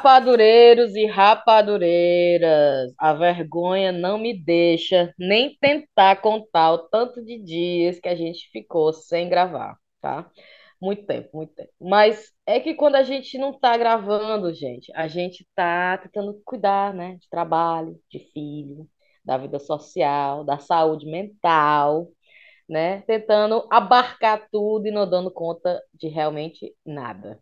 Rapadureiros e rapadureiras, a vergonha não me deixa nem tentar contar o tanto de dias que a gente ficou sem gravar, tá? Muito tempo, muito tempo. Mas é que quando a gente não tá gravando, gente, a gente tá tentando cuidar, né? De trabalho, de filho, da vida social, da saúde mental, né? Tentando abarcar tudo e não dando conta de realmente nada.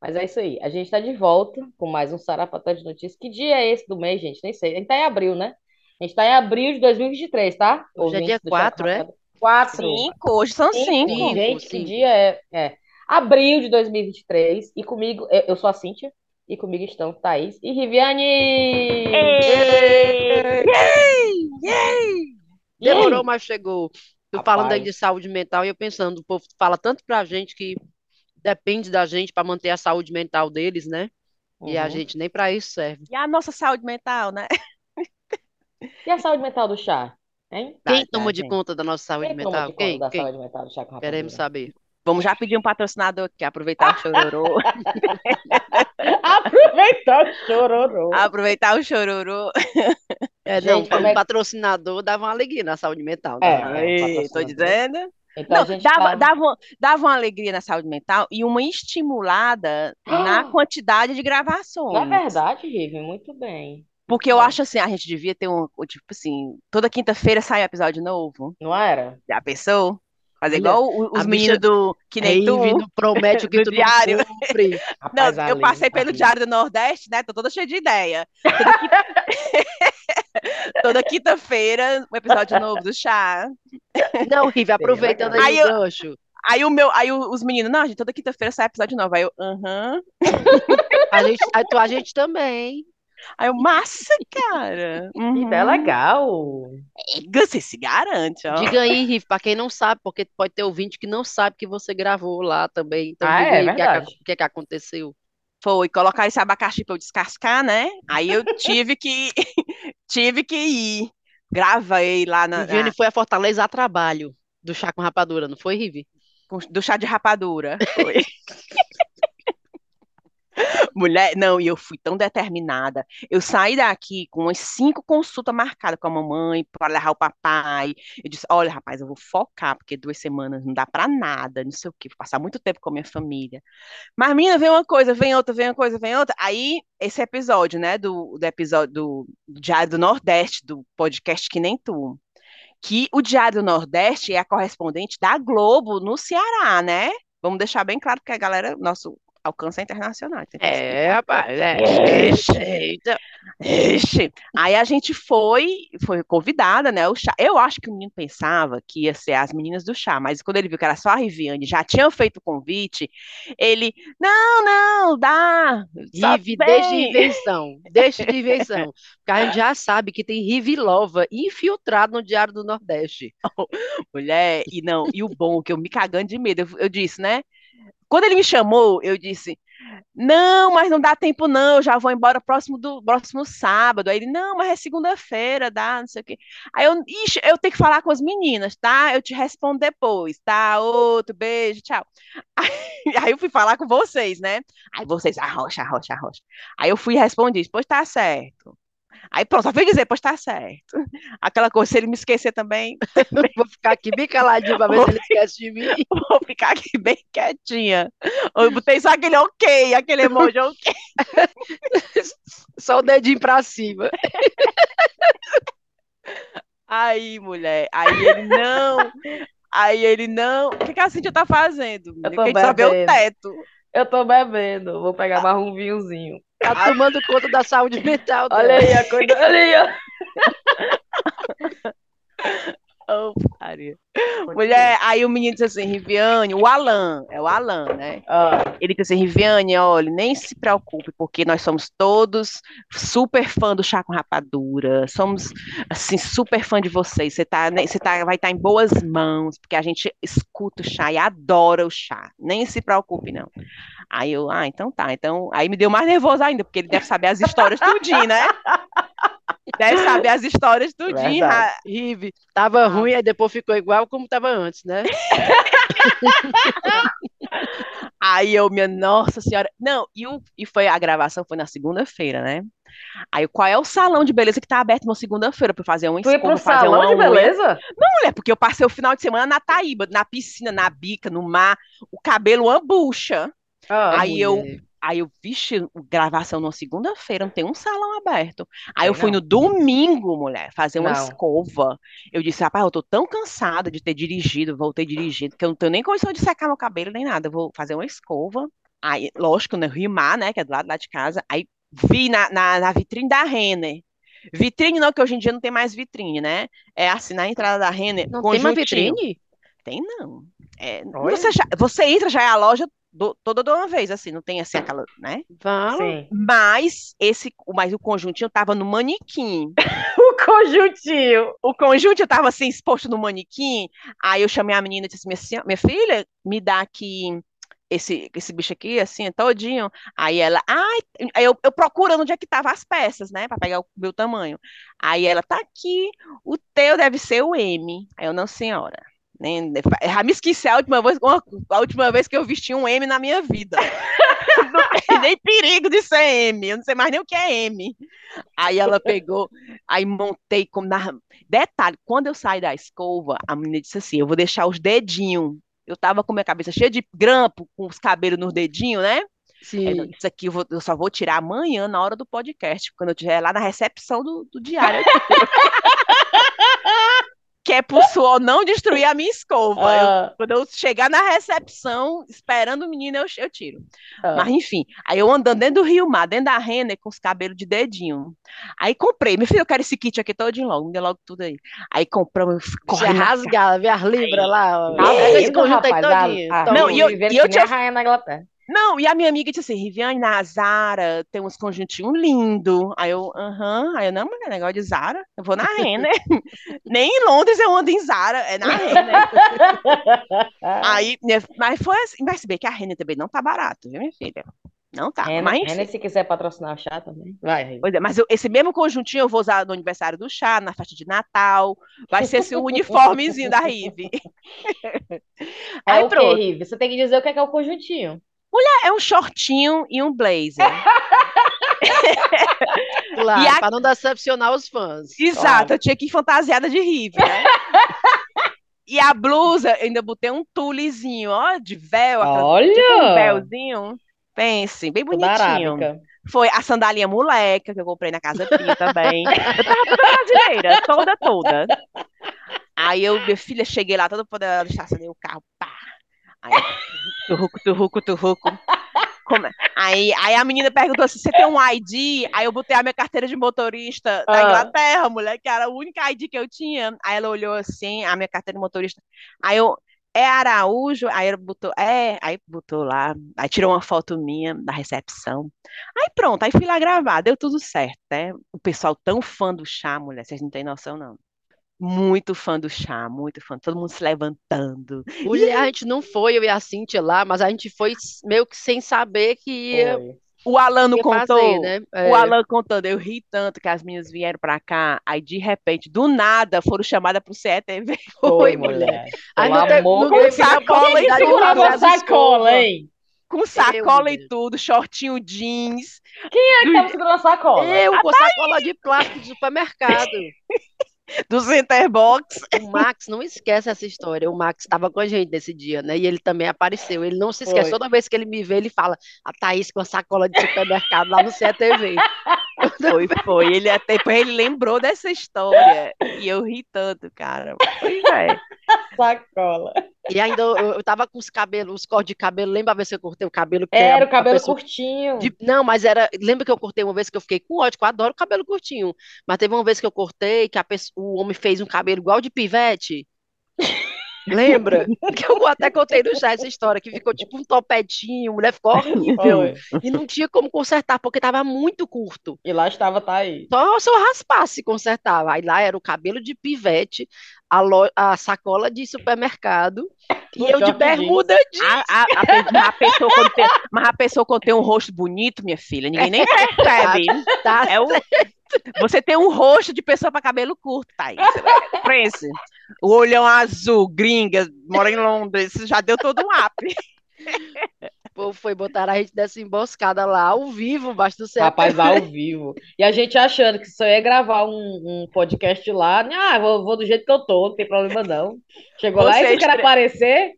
Mas é isso aí. A gente está de volta com mais um Sarapaté de Notícias. Que dia é esse do mês, gente? Nem sei. A gente está em abril, né? A gente está em abril de 2023, tá? Hoje é dia 4, é? 4. Cinco, hoje são cinco. Cinco. Gente, que dia é? É. Abril de 2023. E comigo, eu, eu sou a Cíntia. E comigo estão Thaís e Riviane! Yay! Yay! Demorou, mas chegou. Tu falando aí de saúde mental e eu pensando, o povo fala tanto pra gente que depende da gente para manter a saúde mental deles, né? E a Uhum. gente nem para isso serve. E a nossa saúde mental, né? E a saúde mental do chá? Hein? Quem Tá, toma tá, de gente. conta da nossa saúde Quem toma mental? de conta Quem? da Quem? saúde mental do chá com Queremos saber. Vamos já pedir um patrocinador aqui, aproveitar o chororô. Aproveitar o chororô. aproveitar o chororô. É, Gente, não, como um é patrocinador dava uma alegria na saúde mental. É, né? Aí, tô patrocinador. dizendo. Então Não, dava, dava, uma- dava uma alegria na saúde mental e uma estimulada na quantidade de gravações. Não é verdade, Rive? Muito bem. Porque eu acho assim, a gente devia ter um, tipo assim, toda quinta-feira sai um episódio novo. Não era? Já pensou? Fazer Olha, igual os meninos do Que Nem Aí, Tu. promete o que do tu diário. não cumpre. Não, Rapaz, eu ali, passei pelo ali. Diário do Nordeste, né? Tô toda cheia de ideia. Toda quinta- Toda quinta-feira, um episódio novo do chá. Não, Rive, aproveitando aí Aí o eu- gancho. Aí o meu, aí os meninos, não, gente, toda quinta-feira sai episódio novo. Aí eu, aham. A gente, a, a gente também. Aí eu, massa, cara. É Uhum. legal. Você se garante, ó. Diga aí, Rive, para quem não sabe, porque pode ter ouvinte que não sabe que você gravou lá também. Então, Ah, diga é aí o que, é que, verdade. o que é que aconteceu. Foi colocar esse abacaxi pra eu descascar, né? Aí eu tive que tive que ir. Gravei lá na, Viviane na- foi a Fortaleza a trabalho do chá com rapadura, não foi, com- do chá de rapadura. Foi. Mulher, não, e eu fui tão determinada. Eu saí daqui com umas cinco consultas marcadas com a mamãe para levar o papai. Eu disse: Olha, rapaz, eu vou focar, porque duas semanas não dá para nada, não sei o quê, vou passar muito tempo com a minha família. Mas, menina, vem uma coisa, vem outra, vem uma coisa, vem outra. Aí, esse episódio, né, do, do episódio do Diário do Nordeste, do podcast Que Nem Tu. Que o Diário do Nordeste é a correspondente da Globo no Ceará, né? Vamos deixar bem claro que a galera, nosso alcance é internacional. É, rapaz, é. Eita. Ixi. Aí a gente foi, foi convidada, né? O chá. Eu acho que o menino pensava que ia ser as meninas do chá, mas quando ele viu que era só a Riviane, já tinham feito o convite, ele, não, não, dá. Rive, deixa de vem." invenção. Deixa de invenção. Porque a gente já sabe que tem Rive Lova infiltrado no Diário do Nordeste. Mulher, e não, e o bom, que eu me cagando de medo, eu, eu disse, né? Quando ele me chamou, eu disse, não, mas não dá tempo não, eu já vou embora próximo do próximo sábado. Aí ele, não, mas é segunda-feira, dá, não sei o quê. Aí eu, ixi, eu tenho que falar com as meninas, tá? Eu te respondo depois, tá? Outro beijo, tchau. Aí, aí eu fui falar com vocês, né? Aí vocês, arrocha, arrocha, arrocha. Aí eu fui e respondi, pois tá certo. Aí pronto, só fui dizer, pois tá certo. Aquela coisa, se ele me esquecer também, Vou ficar aqui bem caladinho pra ver se ele esquece de mim. vou ficar aqui bem quietinha. Eu botei só aquele ok, aquele emoji ok. Só o dedinho pra cima. Aí, mulher, aí ele não, aí ele não. O que, que a Cintia tá fazendo? Eu tô a gente só vê o bebendo. teto. Eu tô bebendo. Vou pegar mais um vinhozinho. Tá tomando conta da saúde mental dela. Olha aí a coisa. Olha aí, ó. Ô, Maria. Mulher, aí o menino disse assim, Riviane, o Alan, é o Alan, né? Ah, Ele disse assim, Riviane, olha, nem se preocupe, porque nós somos todos super fã do chá com rapadura, somos, assim, super fã de vocês, você, tá, né, você tá, vai estar em boas mãos, porque a gente escuta o chá e adora o chá, nem se preocupe, não. Aí eu, ah, então tá, então, aí me deu mais nervoso ainda, porque ele deve saber as histórias tudinho, né? Deve saber as histórias tudinho, ra- Rive, tava ruim, aí depois ficou igual como tava antes, né? Aí eu, minha nossa senhora. Não, e, o, e foi a gravação foi na segunda-feira, né? Aí, qual é o salão de beleza que tá aberto na segunda-feira pra fazer um Tu ia pro fazer salão de unha? beleza? Não, mulher, porque eu passei o final de semana na Taíba, na piscina, na bica, no mar, o cabelo uma bucha. Ah, Aí eu, mulher. aí eu, vixe, gravação na segunda-feira, não tem um salão aberto. Aí eu fui não. no domingo, mulher, fazer uma Não. escova. Eu disse, rapaz, eu tô tão cansada de ter dirigido, voltei dirigindo, que eu não tenho nem condição de secar meu cabelo nem nada. Eu vou fazer uma escova. Aí, lógico, no Rio Mar, né, que é do lado lá de casa. Aí vi na, na, na vitrine da Renner. Vitrine não, que hoje em dia não tem mais vitrine, né? É assim, na entrada da Renner, Não tem uma conjuntinho. vitrine? Tem não. É, Olha. você, já- você entra, já é a loja do- toda de uma vez, assim, não tem assim aquela, né? Fala. Sim. Mas esse, mas o conjuntinho tava no manequim. O conjuntinho. O conjuntinho tava assim exposto no manequim. Aí eu chamei a menina e disse: minha, minha filha, me dá aqui esse, esse bicho aqui, assim, todinho. Aí ela, ai, aí eu, eu procurando onde é que tava as peças, né, Pra pegar o meu tamanho. Aí ela, tá aqui, o teu deve ser o M. Aí eu, não, senhora. Já me esqueci a última vez, a última vez que eu vesti um M na minha vida. Não tem nem perigo de ser M. Eu não sei mais nem o que é M. Aí ela pegou, aí montei como na... Detalhe, quando eu saí da escova, a menina disse assim: eu vou deixar os dedinhos. Eu tava com minha cabeça cheia de grampo, com os cabelos nos dedinhos, né? Sim. Isso aqui eu, vou- eu só vou tirar amanhã na hora do podcast, quando eu estiver lá na recepção do, do diário. que é pro suor não destruir a minha escova. Eu- Ah, quando eu chegar na recepção, esperando o menino, eu, eu tiro. ah. Mas enfim, aí eu andando dentro do Rio Mar, dentro da Renner, com os cabelos de dedinho. Aí comprei, meu filho, eu quero esse kit aqui todinho logo, me dê logo tudo aí. Aí compramos, correndo na rasgada, vê as libras lá. ó. Tá esse conjunto aí todinho. Não, e eu- e eu tinha- rainha na Inglaterra. Não, e a minha amiga disse assim, Riviane, na Zara tem uns conjuntinhos lindos. Aí eu, aham, aí eu, não, mulher, negócio de Zara, eu vou na Renner. Nem em Londres eu ando em Zara, é na Renner. Aí, mas foi assim, mas se bem que a Renner também não tá barato, viu, minha filha? Não tá, Renner, mas enfim. Renner, se quiser patrocinar o chá também. Vai. Pois é, mas eu- esse mesmo conjuntinho eu vou usar no aniversário do chá, na festa de Natal. Vai ser esse uniformezinho da Rive. É Aí o quê, pronto. Rive? Você tem que dizer o que é, que é o conjuntinho. É um shortinho e um blazer. Claro, a- para não decepcionar os fãs. Exato, eu tinha que ir fantasiada de Rive, né? E a blusa, eu ainda botei um tulezinho, ó, de véu, aquela- tipo um Olha! véuzinho. Pense, bem bonitinho. Foi a sandalinha moleca que eu comprei na Casa Pia também. Eu tava toda brasileira, toda, toda. Aí eu, minha filha, cheguei lá toda poderosa, estacionei o carro. Aí, turruco, turruco, turruco. Como é? Aí, aí a menina perguntou assim: você tem um ID? Aí eu botei a minha carteira de motorista da Ah. Inglaterra, mulher, que era a única ID que eu tinha. Aí ela olhou assim, a minha carteira de motorista. Aí eu, é Araújo? Aí ela botou, é, aí botou lá, aí tirou uma foto minha da recepção. Aí pronto, aí fui lá gravar, deu tudo certo, né? O pessoal tão fã do chá, mulher, vocês não têm noção, não. Muito fã do chá, muito fã, todo mundo se levantando. Mulher, a gente não foi, eu e a Cintia lá, mas a gente foi meio que sem saber que ia, Foi. O Alano ia contou, fazer, né? o É. Alan contando, eu ri tanto que as meninas vieram pra cá, aí de repente, do nada, foram chamadas pro CETV. Foi, mulher. Aí não teve- não teve sacola e as essa sacola, hein? Com sacola Meu e Deus. tudo, shortinho jeans. Quem é que tava segurando a sacola? Eu com sacola de plástico de supermercado. do Centerbox. O Max não esquece essa história. O Max estava com a gente nesse dia, né? E ele também apareceu. Ele não se esquece. Foi. Toda vez que ele me vê, ele fala: a Thaís com a sacola de supermercado lá no CETV. Foi, foi. Ele até depois ele lembrou dessa história. E eu ri tanto, cara. Pois é. Sacola. E ainda eu, eu tava com os cabelos, os cortes de cabelo. Lembra a vez que eu cortei o cabelo? que Era a- o cabelo pessoa- curtinho. de- Não, mas era. Lembra que eu cortei uma vez que eu fiquei com ódio, que eu adoro cabelo curtinho. Mas teve uma vez que eu cortei que a pessoa- o homem fez um cabelo igual de pivete. Lembra? Que eu até contei no chat essa história, que ficou tipo um topetinho, a mulher ficou horrível. E não tinha como consertar, porque tava muito curto. E lá estava Thaís. Só se eu raspasse, consertava. Aí lá era o cabelo de pivete, a, lo- a sacola de supermercado, e eu de bermuda jeans. A, a, a, a pessoa quando tem, mas a pessoa quando tem um rosto bonito, minha filha, ninguém nem percebe. Tá É o, você tem um rosto de pessoa para cabelo curto, Thaís. Prince. O olhão azul, gringa, mora em Londres, isso já deu todo um up. povo foi botar a gente dessa emboscada lá, ao vivo, embaixo do céu. Rapaz, ao vivo. E a gente achando que só ia gravar um, um podcast lá. Ah, vou, vou do jeito que eu tô, não tem problema não. Chegou lá e você quer aparecer?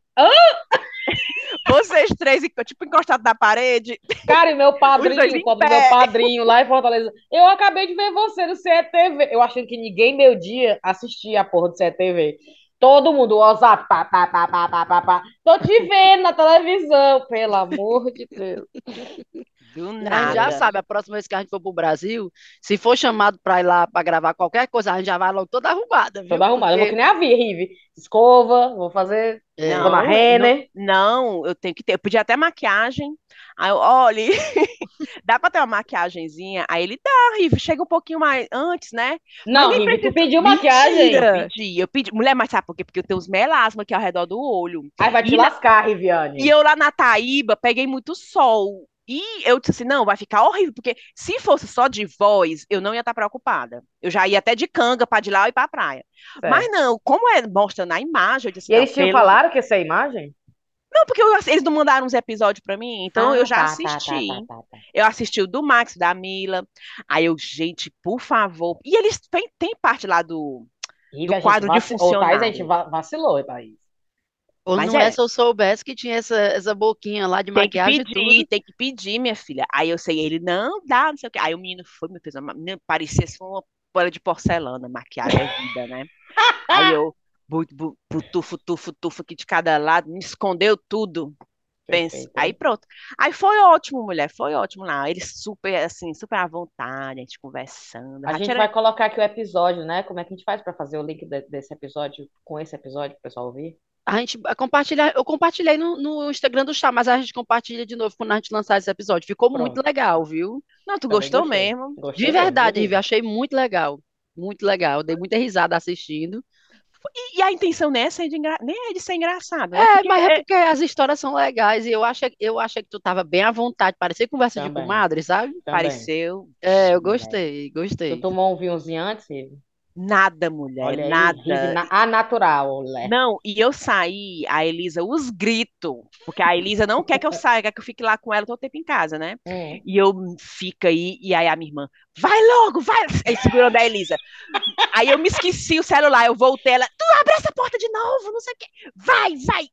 Vocês três, tipo, encostados na parede. Cara, e meu padrinho, pobre meu padrinho lá em Fortaleza. Eu acabei de ver você no CETV. Eu achando que ninguém meu dia assistia a porra do CETV. Todo mundo, WhatsApp, pá, pá, pá, pá, pá, pá, pá. Tô te vendo na televisão, pelo amor de Deus. Do A gente já nada. sabe, a próxima vez que a gente for pro Brasil, se for chamado pra ir lá pra gravar qualquer coisa, a gente já vai logo toda arrumada, viu? Toda arrumada. Eu vou que Porque- nem a Vi, Rive. Escova, vou fazer É, Não, Dona Renner. Não, eu tenho que ter. Eu pedi até maquiagem. Aí eu, olha, dá pra ter uma maquiagenzinha? Aí ele dá, Rive, chega um pouquinho mais antes, né? Não, nem Rive, tu precisa- pediu maquiagem. Eu pedi, eu pedi. Mulher, mas sabe por quê? Porque eu tenho os melasma aqui ao redor do olho. Aí vai te E na- lascar, Riviane. E eu lá na Taíba peguei muito sol. E eu disse assim: não, vai ficar horrível, porque se fosse só de voz, eu não ia estar preocupada. Eu já ia até de canga para de lá e para a praia. Mas não, como é mostra na imagem, eu disse E eles tinham pelo- falaram que essa é a imagem? Não, porque eu- eles não mandaram uns episódios para mim, então Ah, eu já tá, tá, assisti. tá, tá, tá. Eu assisti o do Max, da Mila. Aí eu, gente, por favor. E eles têm, tem parte lá do. Rive, Do quadro de Thaís, a funcionário. gente va- vacilou, Thaís. Ou Mas não é é. se eu soubesse que tinha essa, essa boquinha lá de Tem que maquiagem e pedir, tudo. tem que pedir, minha filha. Aí eu sei, ele não dá, não sei o quê. Aí o menino foi, me fez uma. Parecia assim, uma bola de porcelana, maquiagem é vida, né? Aí eu, bu, bu, bu, tufo, tufo, tufo aqui de cada lado, me escondeu tudo. Pense. Aí pronto. Aí foi ótimo, mulher, foi ótimo lá. Eles super, assim, super à vontade, a gente conversando. A Já gente vai colocar aqui o episódio, né? Como é que a gente faz pra fazer o link de- desse episódio com esse episódio pro pessoal ouvir? A gente compartilha, eu compartilhei no, no Instagram do Chá, mas a gente compartilha de novo quando a gente lançar esse episódio. Ficou muito Pronto. legal, viu? Não, tu Também gostou gostei. mesmo? Gostei De verdade, Rivi, achei muito legal. Muito legal. Dei muita risada assistindo. E, e a intenção nem é, de engra- nem é de ser engraçado, né? É, Porque mas é porque as histórias são legais e eu achei, eu achei que tu tava bem à vontade. Parecia conversa de Também. comadre, sabe? Também. pareceu. É, eu gostei, gostei. Tu tomou um vinhozinho antes, Rive? Nada, mulher, Olha nada. Na- a natural, mulher. Não, e eu saí, a Elisa, os gritos, porque a Elisa não quer que eu saia, quer que eu fique lá com ela todo tempo em casa, né? Hum. E eu fico aí, e aí a minha irmã, vai logo, vai, aí segurando a Elisa. Aí eu me esqueci o celular, eu voltei, ela, tu abre essa porta de novo, não sei o quê, vai, vai,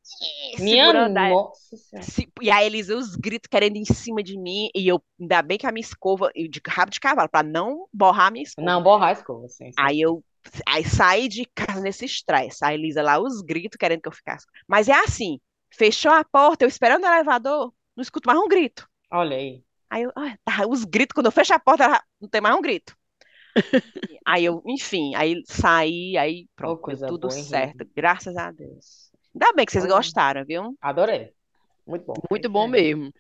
Minha nossa se- E a Elisa, os gritos querendo ir em cima de mim, e eu, ainda bem que a minha escova, de rabo de cavalo, pra não borrar a minha escova. Não, borrar a escova, sim, sim. Aí eu aí saí de casa nesse estresse. A Elisa lá, os gritos querendo que eu ficasse. Mas é assim, fechou a porta, eu esperando o elevador, não escuto mais um grito. Olha aí. Aí eu, ah, tá, os gritos, quando eu fecho a porta, ela- não tem mais um grito. Aí eu, enfim, aí saí, aí pronto, coisa tudo boa, hein, certo, Rive? graças a Deus. Ainda bem que vocês gostaram, viu? Adorei. Muito bom. Muito bom mesmo.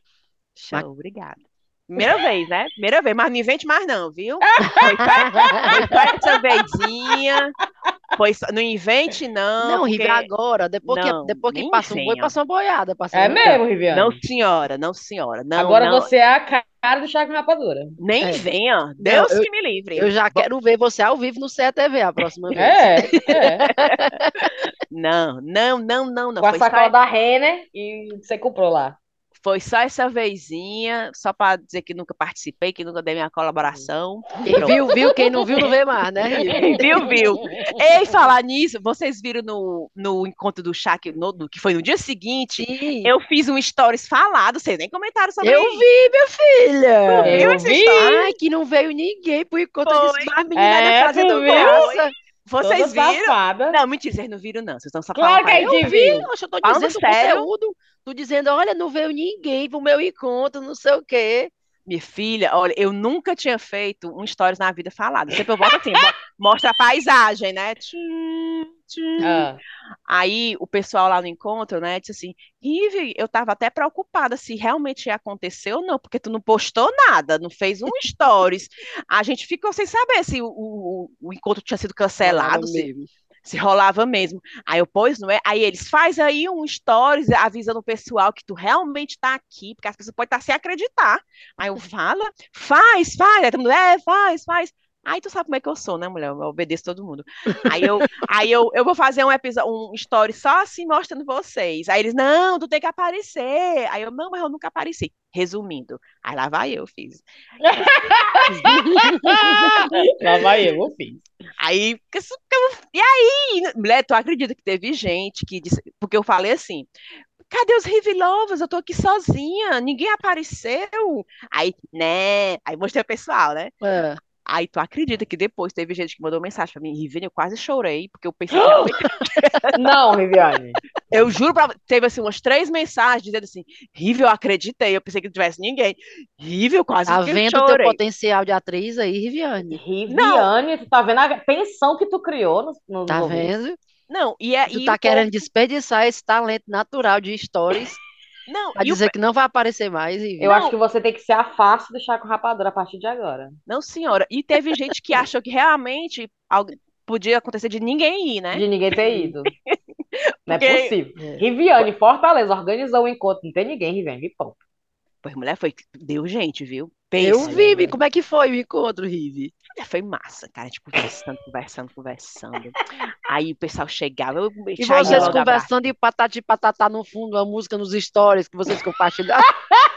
Mas obrigada. Primeira vez, né? Primeira vez, mas não invente mais não, viu? Foi só, foi só essa vezinha. Foi só- não invente não, Não, porque- agora, depois Não, que, depois que passa um boi, passa uma boiada. Passa É mesmo, Riviane? Não, senhora, não, senhora. Não, Agora não, você é a cara do Chá com Rapadura. nem É. venha. Deus eu- que me livre. Eu já quero ver você ao vivo no CETV a próxima vez. É, é. Não, não, não, não, não. Com a sacola da Renner e você comprou lá. Foi só essa vezinha, só para dizer que nunca participei, que nunca dei minha colaboração. Quem viu, viu. Quem não viu, não vê mais, né? Viu, viu? Ei, falar nisso, vocês viram no, no encontro do chá, que, no- no- que foi no dia seguinte, Sim. eu fiz um stories falado, vocês nem comentaram sobre Eu isso. vi, minha filha. Eu vi. Ai, que não veio ninguém por enquanto. Eu disse, Foi. mas menina, ela É, fazendo graça. Vocês Toda viram? safada. Não, mentira, vocês não viram, não. Vocês estão só Claro que a gente Eu vi, viu. oxe, eu tô Falando dizendo o sério? conteúdo. Tô dizendo, olha, não veio ninguém pro meu encontro, não sei o quê. Minha filha, olha, eu nunca tinha feito um stories na vida falado. Sempre eu boto assim, mo- mostra a paisagem, né? Tchim, tchim. Ah, Aí o pessoal lá no encontro, né, disse assim, Rive, eu tava até preocupada se realmente ia acontecer ou não, porque tu não postou nada, não fez um stories. A gente ficou sem saber se o, o, o encontro tinha sido cancelado, se, se rolava mesmo. Aí eu, pois, não é? Aí eles, faz aí um stories avisando o pessoal que tu realmente tá aqui, porque as pessoas podem estar sem acreditar. Aí eu, fala, faz, faz. Aí todo mundo, é, faz, faz. Aí tu sabe como é que eu sou, né, mulher? Eu obedeço todo mundo. Aí eu, aí eu, eu vou fazer um episódio, um story só assim mostrando vocês. Aí eles, não, tu tem que aparecer. Aí eu, não, mas eu nunca apareci. Resumindo, aí lá vai eu, fiz. lá vai eu, eu fiz. Aí, e aí, mulher, tu acredita que teve gente que disse, porque eu falei assim, cadê os Rivilovas? Eu tô aqui sozinha, ninguém apareceu. Aí, né? Aí mostrei o pessoal, né? É. Aí tu acredita que depois teve gente que mandou mensagem pra mim, Riviane, eu quase chorei, porque eu pensei que... Não, Riviane. Eu juro pra... Teve assim umas três mensagens dizendo assim, Rivi, eu acreditei, eu pensei que não tivesse ninguém. Rivi, eu quase Tá vendo o teu potencial de atriz aí, Riviane? Riviane, tu tá vendo a tensão que tu criou no, no Tá vendo? Não, e é. Tu tá querendo desperdiçar esse talento natural de stories não, a dizer o... que não vai aparecer mais. E... Eu não. acho que você tem que ser a face do Chaco Rapador a partir de agora. Não, senhora. E teve gente que achou que realmente podia acontecer de ninguém ir, né? De ninguém ter ido. Não é possível. É. Riviane, Fortaleza, organizou o encontro. Não tem ninguém, Riviane, me ponto. Pois, mulher, foi. Deu gente, viu? Pensa, eu vi, né? como é que foi o encontro, Rivi? Foi massa, cara, tipo, conversando, conversando, conversando. Aí o pessoal chegava, eu E vocês conversando e patati patatá no fundo, a música nos stories que vocês compartilharam.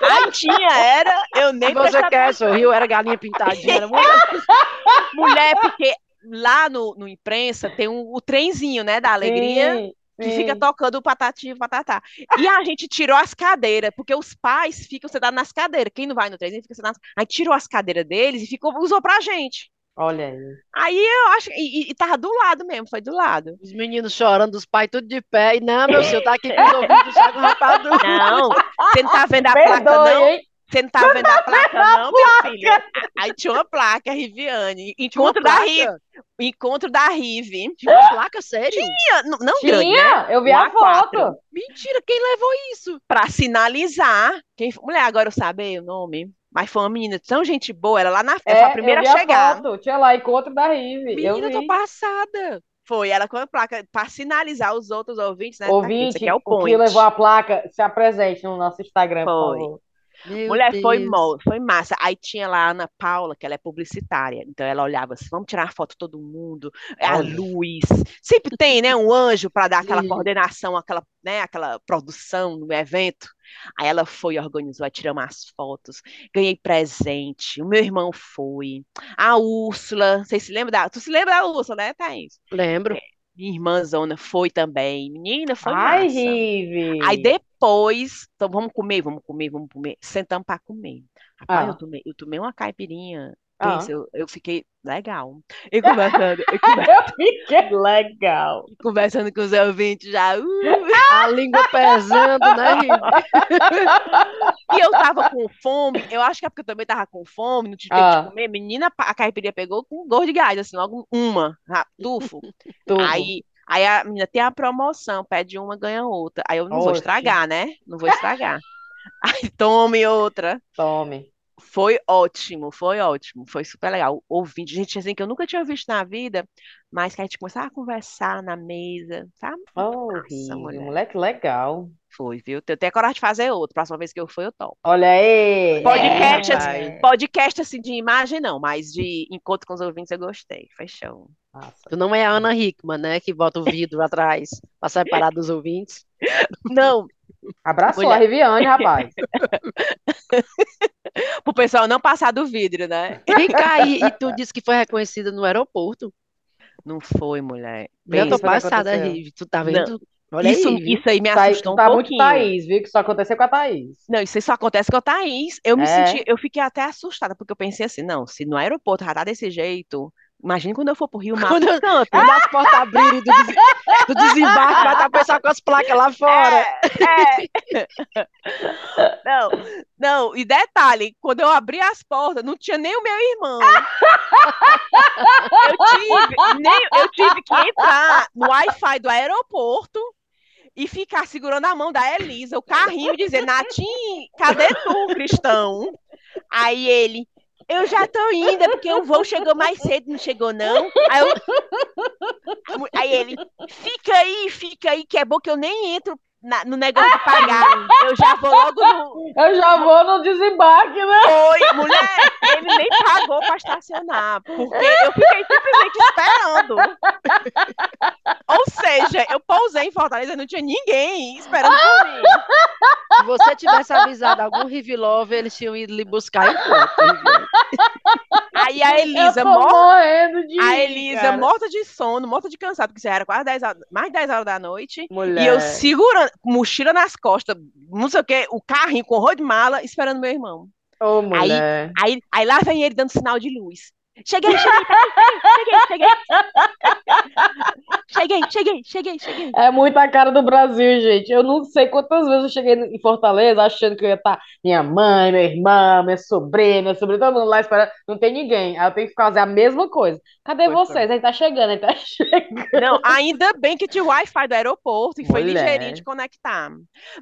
Aí tinha, era, eu nem Você quer, sorriu, era galinha pintadinha, era muito... Mulher, porque lá no, no imprensa tem um, o trenzinho, né, da alegria. Sim que Sim. fica tocando o patati e patatá. E a gente tirou as cadeiras, porque os pais ficam sentados nas cadeiras. Quem não vai no trem fica sentado. Aí tirou as cadeiras deles e ficou, usou pra gente. Olha aí. Aí eu acho. E, e tava do lado mesmo, foi do lado. Os meninos chorando, os pais tudo de pé. E não, meu senhor, tá aqui com os ouvidos do Chaco Rapadura. Não, você não tá vendo a Perdoe, placa, não? Hein? Você não tá vendo a placa, não, minha filha? Aí tinha uma placa, Riviane. Encontro da Rive. Encontro da Rive. Tinha uma placa, sério? Tinha, não, não tinha, grande, né? eu vi a foto. Mentira, quem levou isso? Pra sinalizar. Quem... Mulher, agora eu saber o nome. Mas foi uma menina tão gente boa, ela lá na é, foi a primeira a chegar. A foto. Tinha lá, encontro da Rive. Menina, eu tô passada. Foi, ela com a placa, para sinalizar os outros ouvintes, né? Ouvinte, tá aqui, é o, o que levou a placa, se apresente no nosso Instagram, foi. por favor. Meu Mulher, Deus. foi, foi massa. Aí tinha lá a Ana Paula, que ela é publicitária. Então ela olhava assim, vamos tirar foto todo mundo. É a luz. Sempre tem, né, um anjo para dar aquela Sim. coordenação, aquela, né, aquela produção no evento. Aí ela foi, organizou, aí tiramos as fotos, ganhei presente, o meu irmão foi, a Úrsula, você se lembra da, tu se lembra da Úrsula, né, Thaís? Lembro. É, minha irmã Zona foi também. Menina, foi Ai, massa. Rive. Aí depois, então vamos comer, vamos comer, vamos comer. Sentamos para comer. Rapaz, ah. eu, tomei, eu tomei uma caipirinha. Ah. Pensa, eu, eu fiquei legal. E conversando. E conversando eu fiquei legal. Conversando com os ouvintes já. Uh, a língua pesando, né, E eu tava com fome. Eu acho que é porque eu também tava com fome, não tive ah. de comer. Menina, a caipirinha pegou com dor de gás, assim, logo uma. Tufo. Aí. Aí a menina tem a promoção, pede uma, ganha outra. Aí eu não Oxe. vou estragar, né? Não vou estragar. Aí tome outra. Tome. Foi ótimo, foi ótimo, foi super legal. Ouvinte, gente assim que eu nunca tinha visto na vida, mas que a gente começava a conversar na mesa, sabe? Oh, Nossa, mulher. moleque legal. Foi, viu? Tenho até coragem de fazer outro. Próxima vez que eu for, eu topo. Olha aí! Podcast, é, assim, podcast assim de imagem, não, mas de encontro com os ouvintes eu gostei. Fechou. Nossa. Tu não é a Ana Hickman, né? Que bota o vidro atrás pra separar dos ouvintes. Não. Abraçou Mulher. a Riviane, rapaz. Pro pessoal não passar do vidro, né? Vem cá, e, e tu disse que foi reconhecida no aeroporto. Não foi, mulher. Eu tô passada, Rive. Tu tá vendo? Olha isso, aí, isso aí me tá assustou tá, um tá pouquinho. muito Thaís, viu? Que só aconteceu com a Thaís. Não, isso aí só acontece com a Thaís. Eu me é. senti, eu fiquei até assustada, porque eu pensei assim, não, se no aeroporto já tá desse jeito, Imagina quando eu for pro Rio Mar quando, tanto. Quando as portas abrirem do, des... do desembarque, vai estar o pessoal com as placas lá fora. É, é. Não, não, e detalhe, quando eu abri as portas, não tinha nem o meu irmão. Eu tive, nem, eu tive que entrar no Wi-Fi do aeroporto e ficar segurando a mão da Elisa, o carrinho, e dizer, Natim, cadê tu, cristão? Aí ele, eu já tô indo, é porque o voo chegou mais cedo, não chegou, não. Aí, eu... aí, ele, fica aí, fica aí, que é bom que eu nem entro na- no negócio de pagar. Eu já vou logo no. Eu já vou no desembarque, né? Oi, mulher, ele nem pagou pra estacionar, porque eu fiquei simplesmente esperando. Ou seja, eu pousei em Fortaleza e não tinha ninguém esperando por mim. Se você tivesse avisado algum Riv Love, eles tinham ido lhe buscar em. Aí a Elisa, morta, de a Elisa cara. morta de sono, morta de cansado, porque já era quase 10 horas, mais de 10 horas da noite. Mulher. E eu segurando, mochila nas costas, não sei o que, o carrinho com rolo de mala, esperando meu irmão. Ô, mulher. Aí, aí lá vem ele dando sinal de luz. Cheguei, cheguei, cheguei, cheguei, cheguei, cheguei, cheguei, cheguei. É muito a cara do Brasil, gente. Eu não sei quantas vezes eu cheguei em Fortaleza achando que eu ia estar minha mãe, minha irmã, minha sobrinha, minha sobrinha, todo mundo lá esperando. Não tem ninguém. Aí eu tenho que fazer a mesma coisa. Cadê Pois vocês? Aí tá chegando, aí tá chegando. Não, ainda bem que tinha o Wi-Fi do aeroporto e foi Mulher. ligeirinho de conectar.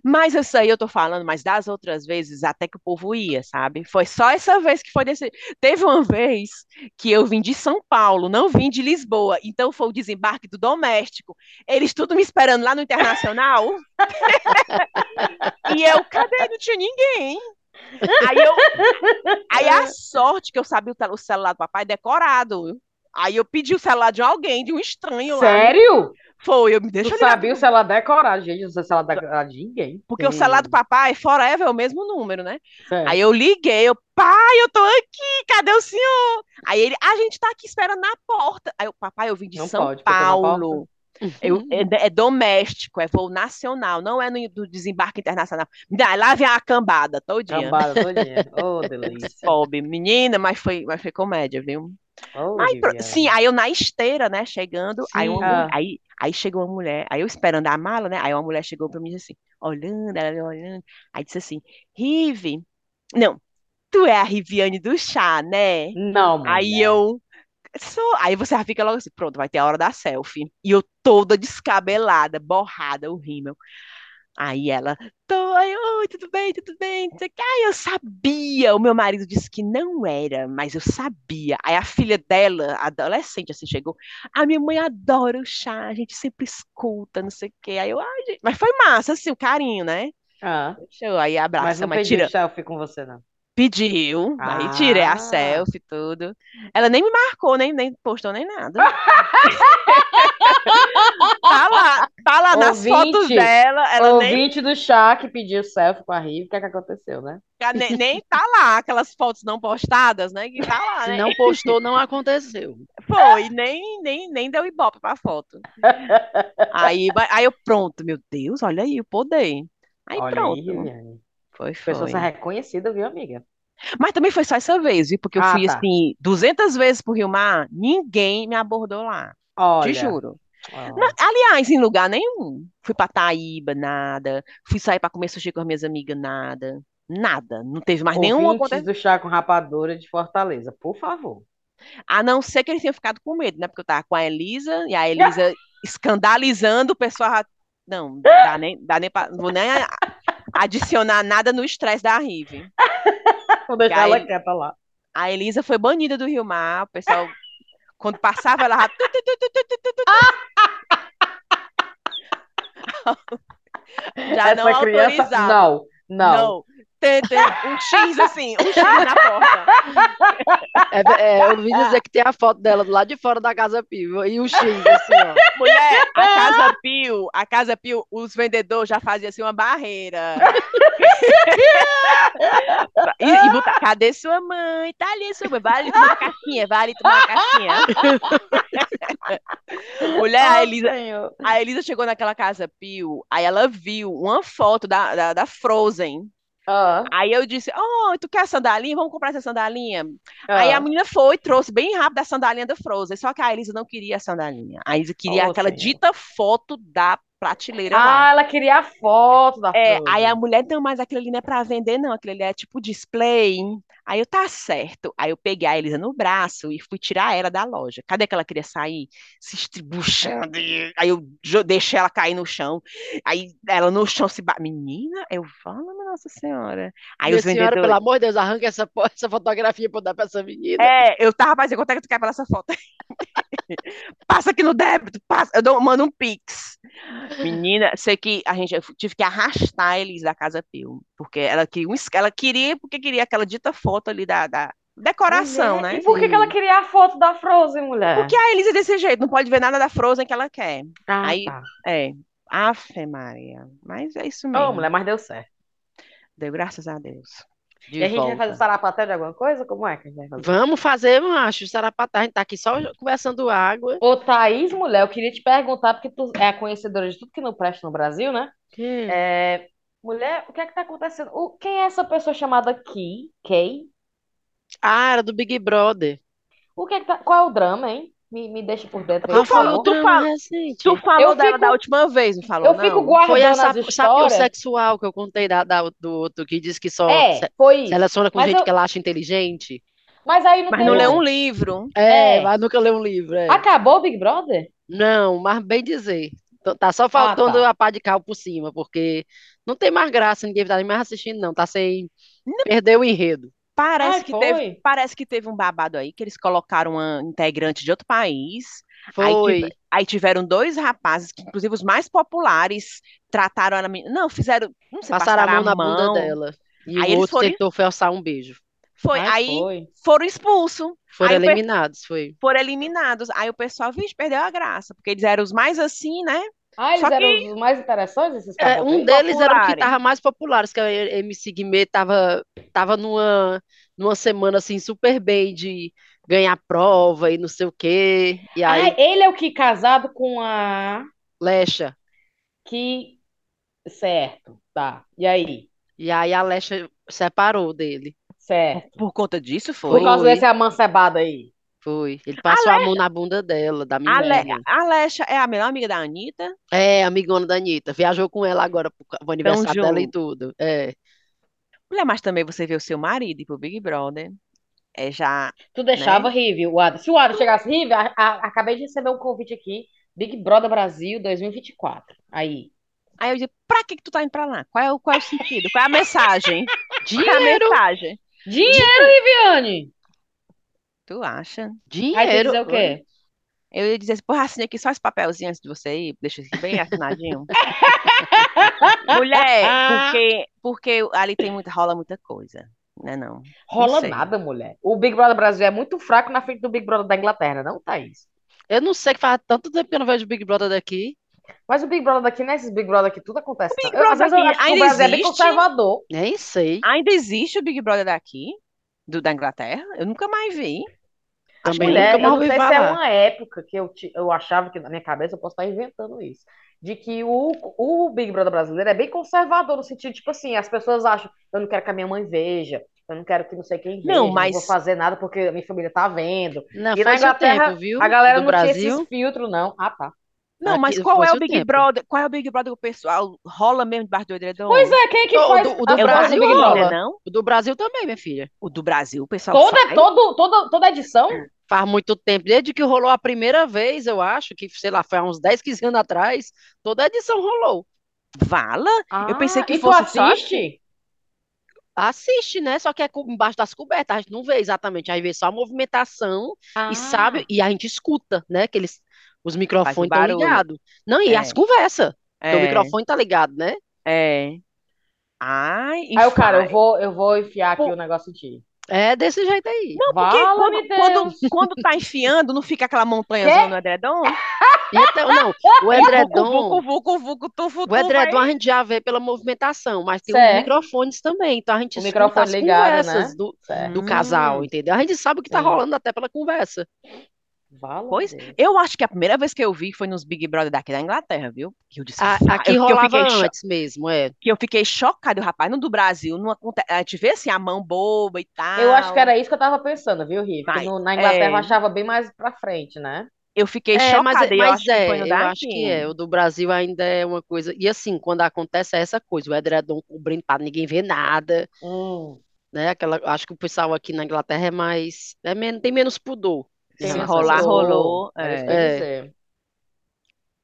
Mas isso aí eu tô falando, mas das outras vezes até que o povo ia, sabe? Foi só essa vez que foi desse. Teve uma vez que eu vim de São Paulo, não vim de Lisboa, então foi o desembarque do doméstico. Eles tudo me esperando lá no Internacional. e eu, cadê? Não tinha ninguém. Aí eu, aí a sorte que eu sabia o, celular do papai decorado. Aí eu pedi o celular de alguém, de um estranho lá. Sério? Foi, eu me deixa Tu sabia o celular decorado, gente. Não sei celular decorado de ninguém. Porque o celular do papai, forever, é o mesmo número, né? Sério. Aí eu liguei, eu, pai, eu tô aqui, cadê o senhor? Aí ele, a gente tá aqui esperando na porta. Aí o papai, eu vim de Não São pode, na Paulo. Eu- é, é doméstico, é voo nacional, não é no, do desembarque internacional. Lá vem a cambada todinha. Cambada todinha. Ô, delícia. Pobre menina, mas foi, mas foi comédia, viu? Aí, pro- sim, aí eu na esteira, né, chegando, aí, uma, Ah. aí, aí chegou uma mulher, aí eu esperando a mala, né, aí uma mulher chegou pra mim e disse assim, olhando, ela olhando, aí disse assim, Rive, não, tu é a Riviane do chá, né? Não, Aí mulher. eu, sou, aí você já fica logo assim, pronto, vai ter a hora da selfie, e eu toda descabelada, borrada, o rímel, Aí ela, tô, aí, oi, tudo bem, tudo bem. Aí eu sabia, o meu marido disse que não era, mas eu sabia. Aí a filha dela, adolescente, assim, chegou, a minha mãe adora o chá, a gente sempre escuta, não sei o quê. Aí eu, ai, gente, mas foi massa, assim, o carinho, né? Ah, Deixa eu aí mas abraça, não mas tira, selfie com você, não. Pediu, aí tirei a Ah. selfie tudo. Ela nem me marcou, nem, nem postou, nem nada. Tá lá, tá lá nas fotos dela, ela nem Ouvinte do chá que pediu selfie com a Rive, o que é que aconteceu, né? Nem, nem tá lá, aquelas fotos não postadas, né? Que tá lá, Se né? não postou, não aconteceu. Foi, nem, nem, nem deu ibope pra foto. Aí, aí eu, pronto, meu Deus, olha aí o poder. Aí Olha aí, pronto. Viviane. Foi, Pessoa foi. reconhecida, viu, amiga? Mas também foi só essa vez, viu? Porque eu Ah, fui tá. assim, 200 vezes pro Rio Mar, ninguém me abordou lá. Olha. Te juro. Na- aliás, em lugar nenhum. Fui pra Taíba, nada. Fui sair pra comer sushi com as minhas amigas, nada. Nada. Não teve mais nenhum acontecimento. do chá com rapadura de Fortaleza, por favor. A não ser que eles tenham ficado com medo, né? Porque eu tava com a Elisa e a Elisa escandalizando o pessoal. Não, dá nem, dá nem pra, não vou nem adicionar nada no estresse da Rive. Vou deixar ela quieta lá. A Elisa foi banida do Rio Mar, o pessoal, quando passava, ela já... tu, tu, tu, tu, tu, tu, tu. Já não Essa criança, autorizava. não, não. Não. Tem, tem um X assim, um X na porta. É, é, eu ouvi dizer que tem a foto dela do lado de fora da Casa Pio e o X, assim, ó. Mulher, a Casa Pio, a Casa Pio, os vendedores já faziam assim uma barreira. E, e botar, cadê sua mãe? Tá ali sua mãe, vai ali tomar uma casquinha, vai ali tomar uma casquinha. Mulher, a Elisa, a Elisa chegou naquela Casa Pio, aí ela viu uma foto da, da, da Frozen. Ah, Aí eu disse, oh, tu quer a sandalinha? Vamos comprar essa sandalinha? Aí a ah. menina foi, trouxe bem rápido a sandalinha da Frozen, só que a Elisa não queria a sandalinha. A Elisa queria Oh, aquela Senhor. dita foto da prateleira lá. Ah, ela queria a foto da É, Frozen. aí a mulher, não, mas aquilo ali não é pra vender, não. Aquilo ali é tipo display. Aí eu, tá certo. Aí eu peguei a Elisa no braço e fui tirar ela da loja. Cadê que ela queria sair? Se estribuchando. Aí eu deixei ela cair no chão. Aí ela no chão se... ba- Menina, eu falo, nossa senhora. Aí Minha os senhora, pelo vendedores... amor de Deus, arranca essa, essa fotografia pra eu dar pra essa menina. É, eu tava fazendo, quanto é que tu quer pela essa foto? Passa aqui no débito, passa, eu dou, mando um pix. Menina, sei que a gente eu tive que arrastar a Elis da Casa Pio, porque ela queria, um ela queria porque queria aquela dita foto ali da, da decoração, Mulher, né? E por que que ela queria a foto da Frozen, mulher? Porque a Elis é desse jeito, não pode ver nada da Frozen que ela quer. Ah, Aí, tá. é, Afe Maria, mas é isso Ô, mesmo. mulher, mas deu certo. Deu graças a Deus. De E a gente vai fazer volta. sarapatel de alguma coisa? Como é que a gente vai fazer? Vamos fazer, macho, sarapatar. A gente tá aqui só conversando água. Ô, Thaís, mulher, eu queria te perguntar, porque tu é a conhecedora de tudo que não presta no Brasil, né? Que? É, mulher, o que é que tá acontecendo? O, quem é essa pessoa chamada Key? Kay? Ah, era do Big Brother. O que é que tá, qual é o drama, hein? Me, me deixa por dentro foi o favor. tu drama fala-? Tu falou Eu dela fico- da última vez, não falou, Eu fico não? Foi guardando a as sap- sapio histórias. sexual que eu contei da, da- do outro, que diz que só É, se- foi isso. seleciona com Mas gente eu- que ela acha inteligente. Mas aí não Mas tem não lê um- livro. É, É. mas nunca leu um livro. é. Acabou o Big Brother? Não, mas bem dizer. Tá só faltando tá. a pá de cal por cima, porque não tem mais graça, ninguém tá nem mais assistindo, não. Tá sem. Perdeu o enredo. Parece Ai, que teve, parece que teve um babado aí, que eles colocaram uma integrante de outro país. Aí, Foi. tive- aí tiveram dois rapazes, que inclusive os mais populares, trataram a menina. Não, fizeram. Não sei, Passaram a mão na mão. bunda dela. E Aí o outro foram- tentou forçar um beijo. Foi, aí foi. foram expulsos. Foram Aí eliminados, foi. foram eliminados. Aí o pessoal, vixe, perdeu a graça, porque eles eram os mais assim, né? Ah, eles Só eram que- os mais interessantes, esses É, um deles era o que popularem. tava mais popular, que a MC Guimê tava, tava numa, numa semana assim super bem de ganhar prova e não sei o quê. E aí, Ah, ele é o que casado com a Lecha. que certo, tá. E aí? E aí a Lecha separou dele. Certo. Por conta disso, Por foi. causa desse amancebado aí. Foi. Ele passou a mão na bunda dela, da A, Le... Milena. a Lecha é a melhor amiga da Anitta. É, amigona da Anitta. Viajou com ela agora pro, pro aniversário dela e junto. tudo. É. Mulher, mas também você vê o seu marido ir pro Big Brother. É já. Tu deixava rir, viu, o Adam? Se o Adam chegasse, Rive, acabei de receber um convite aqui, Big Brother Brasil 2024. Aí. Aí eu digo, pra que que tu tá indo pra lá? Qual é o, qual é o sentido? Qual é a mensagem? Qual é a Dinheiro, mensagem? Dinheiro, Riviane! Tu acha? Aí dinheiro. dizer o quê? Eu ia dizer assim, porra, assina aqui só esse papelzinho antes de você ir, deixa aqui bem assinadinho. Mulher, porque, porque ali tem muita, rola muita coisa, né não? Rola sei. nada, mulher. O Big Brother Brasil é muito fraco na frente do Big Brother da Inglaterra, não, Thaís? Eu não sei que faz tanto tempo que eu não vejo Big Brother daqui. Mas o Big Brother daqui, não é esses Big Brother aqui, tudo acontece. Big não. Eu, às Brother eu acho que o ainda Brasil é bem existe? conservador. Nem sei. Ainda existe o Big Brother daqui, do, da Inglaterra? Eu nunca mais vi. Também Mulher, nunca eu não sei se é falar. uma época que eu, eu achava que na minha cabeça eu posso estar inventando isso. De que o, o Big Brother brasileiro é bem conservador, no sentido, tipo assim, as pessoas acham, eu não quero que a minha mãe veja, eu não quero que não sei quem veja, Não, não mas- vou fazer nada porque a minha família tá vendo. Não, E na faz um Inglaterra, tempo, viu? A galera Do não tinha Brasil. esses filtros, não. Ah, tá. Não, Aqui mas qual é fosse o o Big tempo. Brother? Qual é o Big Brother que o pessoal rola mesmo debaixo do edredom? Pois é, quem é que O faz do- o as do É o Brasil do Big Brasil, Brother? não? O do Brasil também, minha filha. O do Brasil, o pessoal Toda, sai. todo, toda, toda edição? Faz muito tempo, desde que rolou a primeira vez, eu acho, que, sei lá, foi há uns 10, 15 anos atrás, toda a edição rolou. Vala? Eu pensei Ah, que e tu fosse só assiste? Assiste, né? Só que é embaixo das cobertas, a gente não vê exatamente, aí vê só a movimentação Ah, e sabe, e a gente escuta, né? Que eles, os microfones estão ligados. Não, e É. as conversas, porque o É, microfone tá ligado, né? é. Ai, Aí o cara, eu vou, eu vou enfiar aqui Pô. o negócio ti. É desse jeito aí. Não, porque quando, quando, quando tá enfiando, não fica aquela montanhazona no edredom? Então, não, o edredom, Vucu, vucu, vucu, tufu, o edredom vai. a gente já vê pela movimentação, mas tem os microfones também, então a gente O escuta microfone as ligado, conversas né? do, Certo. do casal, Hum. entendeu? A gente sabe o que tá Sim. rolando até pela conversa. Vala Pois, Deus. eu acho que a primeira vez que eu vi foi nos Big Brother daqui da Inglaterra, viu? Que eu disse, A- "Va-" aqui eu, que eu rolava fiquei antes mesmo, é. que eu fiquei chocada, rapaz, no do Brasil, não acontece, a gente vê assim a mão boba e tal. Eu acho que era isso que eu tava pensando, viu, Rick? Na Inglaterra eu é. achava bem mais pra frente, né? Eu fiquei É, chocada, mas, eu mas acho que foi é, no eu acho que é. O do Brasil ainda é uma coisa. E assim, quando acontece é essa coisa, o edredom cobrindo pra ninguém ver nada, Hum, né? Aquela, acho que o pessoal aqui na Inglaterra é mais, é tem menos pudor Se a rolar, rolou. É. eu É. dizer.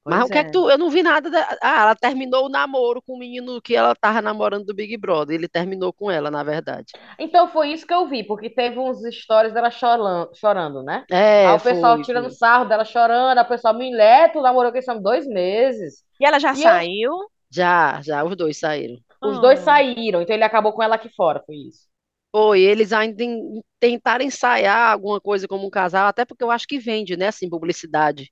Mas o que é que é. tu. Eu não vi nada. da- Ah, ela terminou o namoro com o menino que ela tava namorando do Big Brother. Ele terminou com ela, na verdade. Então foi isso que eu vi, porque teve uns stories dela chorando, chorando, né? Aí É, o pessoal foi, tirando foi. sarro dela chorando, aí o pessoal, mulher, tu namorou com esse homem dois meses. E ela já E eu, saiu? Já, já, os dois saíram. os dois Ah, saíram, então ele acabou com ela aqui fora, foi isso. Foi, eles ainda em- tentaram ensaiar alguma coisa como um casal, até porque eu acho que vende, né, assim, publicidade.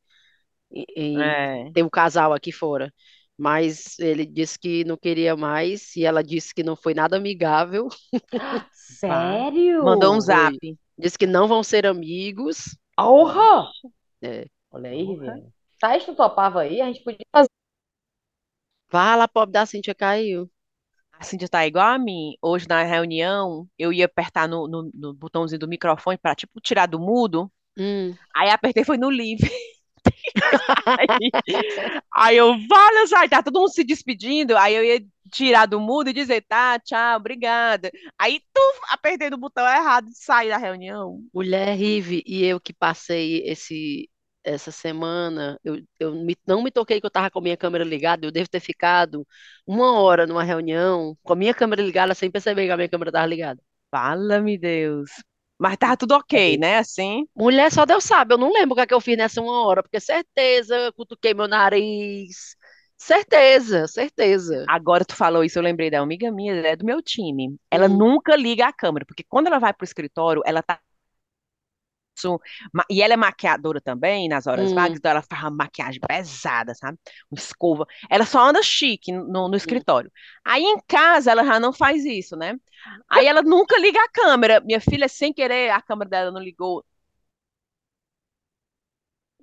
E, e é. tem um casal aqui fora. Mas ele disse que não queria mais, e ela disse que não foi nada amigável. Sério? Mandou um Foi. zap. Disse que não vão ser amigos. Porra! É. Olha aí, Porra. Riviane. Thaís, tu topava aí? A gente podia fazer. Fala, pobre da Cíntia caiu. A Cintia tá igual a mim. Hoje na reunião, eu ia apertar no, no, no botãozinho do microfone para tipo tirar do mudo. Hum. Aí apertei foi no livre. Aí, aí eu, valeu, sai, tá todo mundo se despedindo. Aí eu ia tirar do mudo e dizer, tá, tchau, obrigada. Aí tu apertei no botão errado de sair da reunião. Mulher Rive, e eu que passei esse, essa semana, eu, eu me- não me toquei que eu estava com a minha câmera ligada, eu devo ter ficado uma hora numa reunião com a minha câmera ligada sem perceber que a minha câmera estava ligada. Fala-me Deus. Mas tava tudo ok, né? Assim. Mulher, só Deus sabe, eu não lembro o que é que eu fiz nessa uma hora, porque certeza, eu cutuquei meu nariz, certeza, certeza. Agora tu falou isso, eu lembrei da amiga minha, ela é do meu time. Ela Hum, nunca liga a câmera, porque quando ela vai pro escritório, ela tá. E ela é maquiadora também, nas horas hum, vagas, então ela faz uma maquiagem pesada, sabe? Uma escova. Ela só anda chique no, no hum. escritório. Aí em casa ela já não faz isso, né? Aí ela nunca liga a câmera. Minha filha, sem querer, a câmera dela não ligou.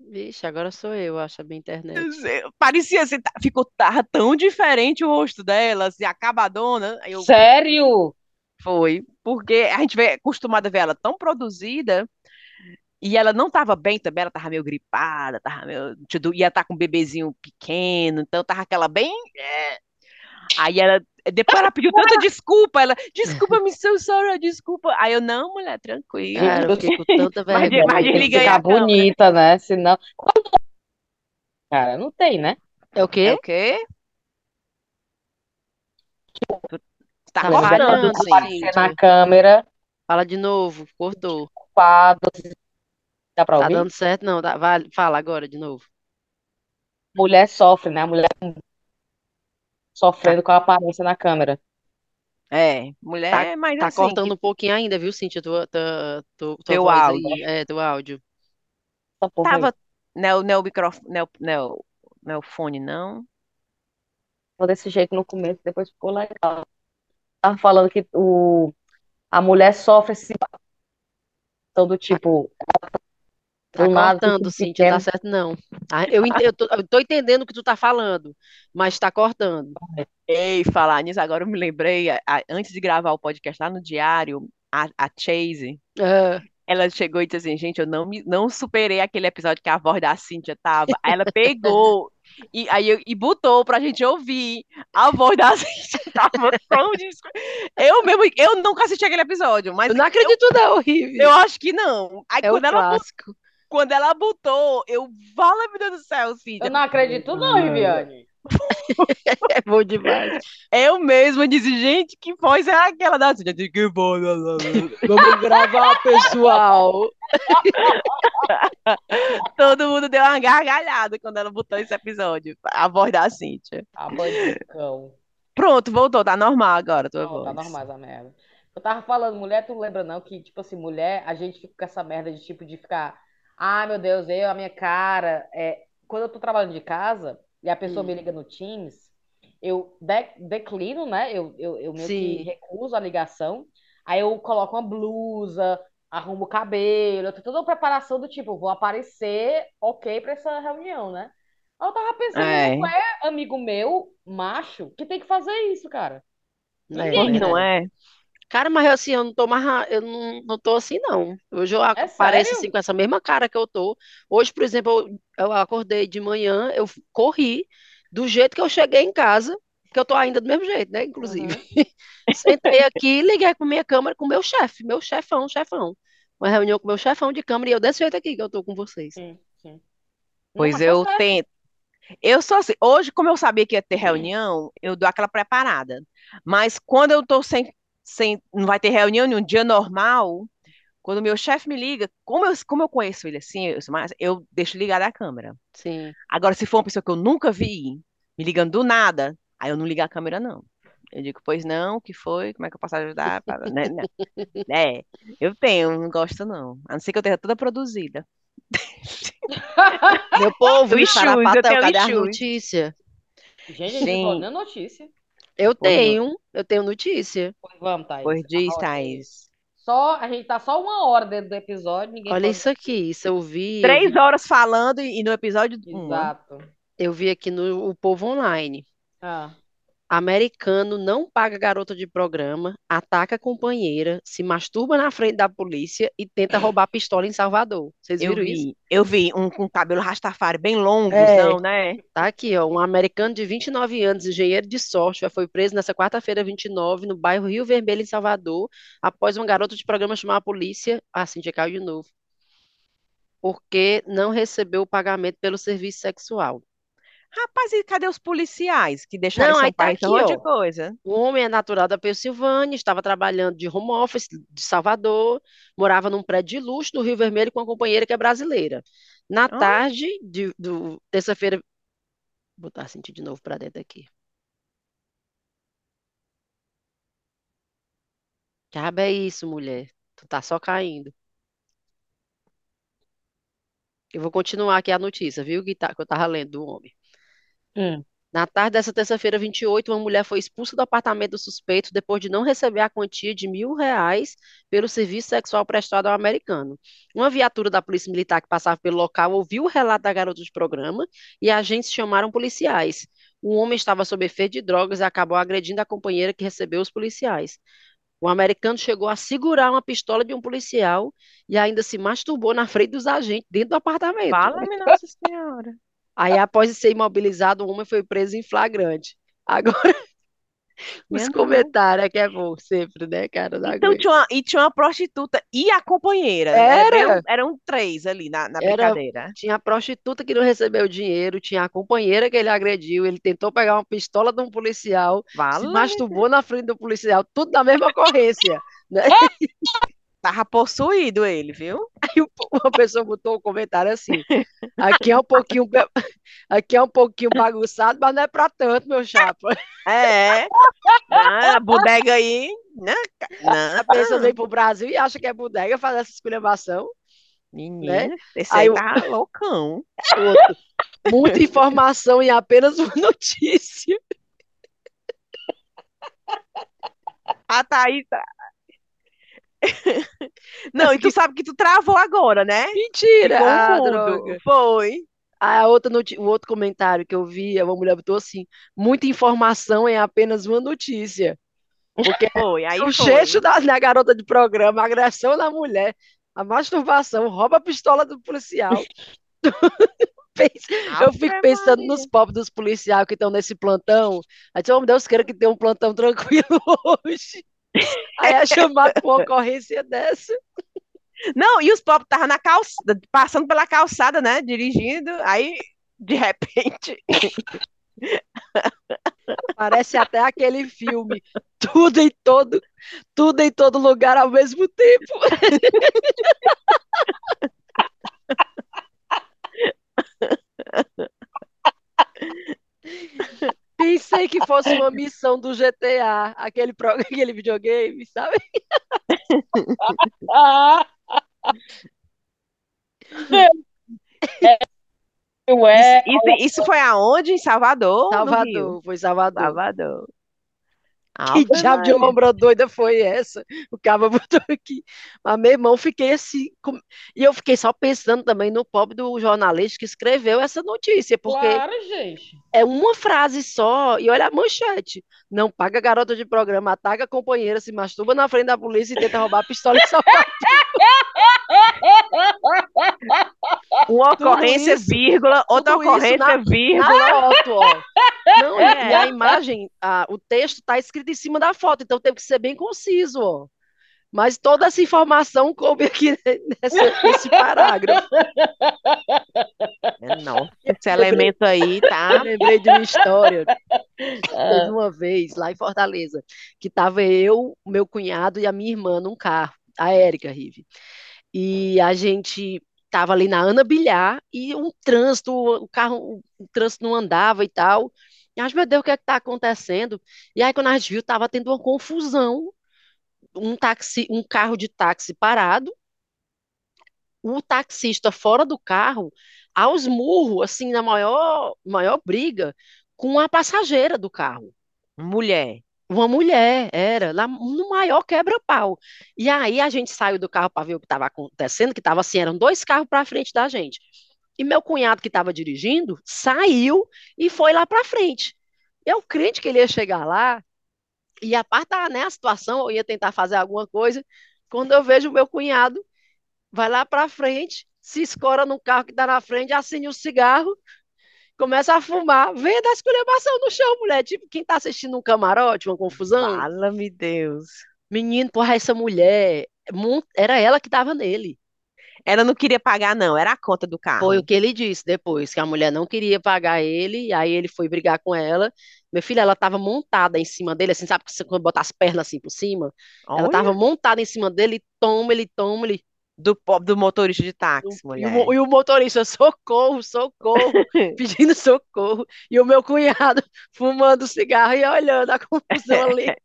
Vixe, agora sou eu, acho, a minha internet. Parecia assim, ficou tão diferente o rosto dela, assim, acabadona. Eu Sério? foi, porque a gente vê acostumada a ver ela tão produzida e ela não estava bem também, ela estava meio gripada, tava meio, tipo, ia estar com um bebezinho pequeno, então tava aquela bem. é. Aí ela, depois ela pediu tanta desculpa, ela, desculpa, me so sorry, desculpa. Aí eu, não, mulher, tranquilo. Cara, eu fiquei com tanta Mas vergonha. mas aí ficar câmera. bonita, né? Senão. Cara, não tem, né? É o É quê? o quê? Tá Tá cortando, aparecer na câmera, Fala de novo, cortou. ocupado. Dá pra Tá ouvir? dando certo? Não, tá, vai, fala agora de novo. Mulher sofre, né? Mulher Tá, sofrendo com a aparência na câmera. É, tá, mulher, mas tá assim, cortando que um pouquinho ainda, viu, Cíntia? Tua, tua, tua, tua teu áudio. aí, é, teu áudio. Aí. Tava, não, não é o microfone, não, é não, é não é o fone, não. Ficou desse jeito no começo, depois ficou legal. Tava falando que o, a mulher sofre esse situação do Tá, tipo, tá cortando, Cíntia, tá certo não. Ah, Eu, ent- eu, tô, eu tô entendendo o que tu tá falando, mas tá cortando. Ei, falar nisso, agora eu me lembrei, a- a- antes de gravar o podcast lá no diário, a, a Chase, Ah, ela chegou e disse assim, gente, eu não, me, não superei aquele episódio que a voz da Cíntia tava. Aí ela pegou e, aí, eu- e botou pra gente ouvir. A voz da Cíntia tava tão... Eu mesmo, eu nunca assisti aquele episódio, mas eu não eu, acredito não, eu horrível. acho que não. Aí É o quando ela. Quando ela botou, eu, fala, meu Deus do céu, Eu Cíntia. não acredito não, Riviane. É bom demais. Eu mesma disse, gente, que voz é aquela da Cíntia? Eu disse, Que voz, Vamos gravar, pessoal. Todo mundo deu uma gargalhada quando ela botou esse episódio. A voz da Cíntia. A bandicão. Pronto, voltou, tá normal agora tua Não, tá voz. normal essa merda. Eu tava falando, mulher, tu lembra não que, tipo assim, mulher, a gente fica com essa merda de tipo de ficar, ai meu Deus, eu, a minha cara. É... Quando eu tô trabalhando de casa e a pessoa me liga no Teams, eu de- declino, né? Eu, eu, eu meio que sim. recuso a ligação. Aí eu coloco uma blusa, arrumo o cabelo, eu tenho toda uma preparação do tipo, vou aparecer ok pra essa reunião, né? Aí Eu tava pensando, É, qual é amigo meu, macho, que tem que fazer isso, cara? É Ninguém, pois não verdade. é? Cara, mas assim, eu não tô mais, eu não, não tô assim, não. Hoje eu É apareço assim com essa mesma cara que eu tô. Hoje, por exemplo, eu, eu acordei de manhã, eu corri do jeito que eu cheguei em casa, que eu tô ainda do mesmo jeito, né? Inclusive. Uhum. Sentei aqui, liguei com minha câmera com o meu chefe, meu chefão, chefão. Uma reunião com meu chefão de câmera e eu desse jeito aqui que eu tô com vocês. Sim, sim. Não, Pois tá eu certo. tento. Eu sou assim, hoje, como eu sabia que ia ter reunião, eu dou aquela preparada. Mas quando eu tô sem, sem, não vai ter reunião em um dia normal, quando meu chefe me liga, como eu, como eu conheço ele assim, eu, eu deixo ligada a câmera. Sim. Agora, se for uma pessoa que eu nunca vi, me ligando do nada, aí eu não ligo a câmera, não. Eu digo, pois não, o que foi? Como é que eu posso ajudar? né, né? É, eu tenho, não gosto não. A não ser que eu tenha toda produzida. Meu povo, eu Sarapatel, cadê a notícia? Gente, gente não notícia. Eu tenho, eu tenho notícia. Pois vamos, Thaís. Pois diz, Thaís. Só, a gente tá só uma hora dentro do episódio. Ninguém Olha pode... isso aqui, isso eu vi. Três horas falando e no episódio. Exato. Eu vi aqui no o Povo Online. Ah. Americano não paga garota de programa, ataca a companheira, se masturba na frente da polícia e tenta roubar pistola em Salvador. Vocês viram eu vi, isso? Eu vi, um com cabelo rastafari bem longo, é, né? Tá aqui, ó, um americano de 29 anos, engenheiro de software, foi preso nessa quarta-feira 29 no bairro Rio Vermelho, em Salvador, após uma garota de programa chamar a polícia, ah, Cintia caiu de novo, porque não recebeu o pagamento pelo serviço sexual. Rapaz, e cadê os policiais que deixaram Não, aí tá aqui, ó. de coisa? O homem é natural da Pensilvânia, estava trabalhando de home office de Salvador, morava num prédio de luxo no Rio Vermelho com uma companheira que é brasileira. Na ah. tarde de do terça-feira, vou botar sentir de novo para dentro aqui. Diabo é isso, mulher. Tu tá só caindo. Eu vou continuar aqui a notícia, viu? Que, tá, que eu tava lendo do homem. Hum. Na tarde dessa terça-feira, 28, uma mulher foi expulsa do apartamento do suspeito depois de não receber a quantia de mil reais pelo serviço sexual prestado ao americano. Uma viatura da Polícia Militar que passava pelo local ouviu o relato da garota de programa e agentes chamaram policiais. O homem estava sob efeito de drogas e acabou agredindo a companheira que recebeu os policiais. O americano chegou a segurar uma pistola de um policial e ainda se masturbou na frente dos agentes dentro do apartamento. Fala-me, Nossa Senhora. Aí, após ser imobilizado, o homem foi preso em flagrante. Agora, os comentários é que é bom sempre, né, cara? Então, tinha uma, e tinha uma prostituta e a companheira. Né? Era. Eram, eram três ali na, na Era, brincadeira. Tinha a prostituta que não recebeu dinheiro, tinha a companheira que ele agrediu, ele tentou pegar uma pistola de um policial, se masturbou na frente do policial, tudo na mesma ocorrência. Né? Tava possuído ele, viu? Aí uma pessoa botou um comentário assim: aqui é um pouquinho, aqui é um pouquinho bagunçado, mas não é pra tanto, meu chapa. É. a bodega aí. Né? Não, a pessoa vem pro Brasil e acha que é bodega, faz essa esculhambação. Menina, né? esse aí, aí tá loucão. Outro. Muita informação em apenas uma notícia. A Thaís, não, e tu sabe que tu travou agora, né? Mentira! Ah, droga. Foi. A outra o outro comentário que eu vi, uma mulher botou assim: muita informação em apenas uma notícia. Porque foi, aí o checho da, da garota de programa, a agressão da mulher, a masturbação, rouba a pistola do policial. eu fico pensando nos pobres dos policiais que estão nesse plantão. Aí, oh, meu Deus, quero que tenha um plantão tranquilo hoje. Aí chamado por uma ocorrência dessa. Não, e os pobres estavam na calçada, passando pela calçada, né? Dirigindo, aí, de repente. Parece até aquele filme, tudo em todo, tudo em todo lugar ao mesmo tempo. Pensei que fosse uma missão do GTA, aquele, pro, aquele videogame, sabe? Ué, isso, isso, isso, foi aonde? Em Salvador? Salvador, foi Salvador. Salvador. Que diabo de obra doida foi essa? O cara botou aqui. Mas, meu irmão, fiquei assim. Com... E eu fiquei só pensando também no pobre do jornalista que escreveu essa notícia. Porque claro, gente. É uma frase só. E olha a manchete. Não paga garota de programa, ataca a companheira, se masturba na frente da polícia e tenta roubar a pistola e sapato. Uma ocorrência, isso, vírgula, outra ocorrência, na, vírgula. Na foto, ó. Não, é. a imagem, a, o texto está escrito em cima da foto, então teve que ser bem conciso, ó. Mas toda essa informação coube aqui nessa, nesse parágrafo. Nossa, esse elemento aí, Eu tá? lembrei de uma história. Ah, Teve uma vez lá em Fortaleza, que tava eu, meu cunhado e a minha irmã num carro, a Érica Rive. E a gente tava ali na Ana Bilhar e um trânsito, o carro, o trânsito não andava e tal. E acho, meu Deus, o que é que tá acontecendo? E aí, quando a gente viu, tava tendo uma confusão, um táxi, um carro de táxi parado, o taxista fora do carro, aos murros, assim, na maior, maior briga, com a passageira do carro. Mulher. Uma mulher, era, lá no maior quebra-pau. E aí a gente saiu do carro para ver o que estava acontecendo, que estava assim, eram dois carros para frente da gente. E meu cunhado que estava dirigindo saiu e foi lá para frente. Eu crente que ele ia chegar lá e apartar, né, a situação, eu ia tentar fazer alguma coisa. Quando eu vejo o meu cunhado, vai lá para frente, se escora no carro que está na frente, acende um cigarro, começa a fumar, vem da esculhambação no chão, mulher. Tipo, quem tá assistindo um camarote, uma confusão. Fala-me Deus. Menino, porra, essa mulher, era ela que tava nele. Ela não queria pagar, não, era a conta do Foi carro. o que ele disse depois, que a mulher não queria pagar ele, e aí ele foi brigar com ela. Meu filho, ela tava montada em cima dele, assim, sabe que você quando bota as pernas assim por cima? Ela Olha, tava montada em cima dele, toma ele, toma ele. Do, do motorista de E táxi, o, mulher. e o motorista, socorro, socorro, pedindo socorro. E o meu cunhado fumando cigarro e olhando a confusão ali.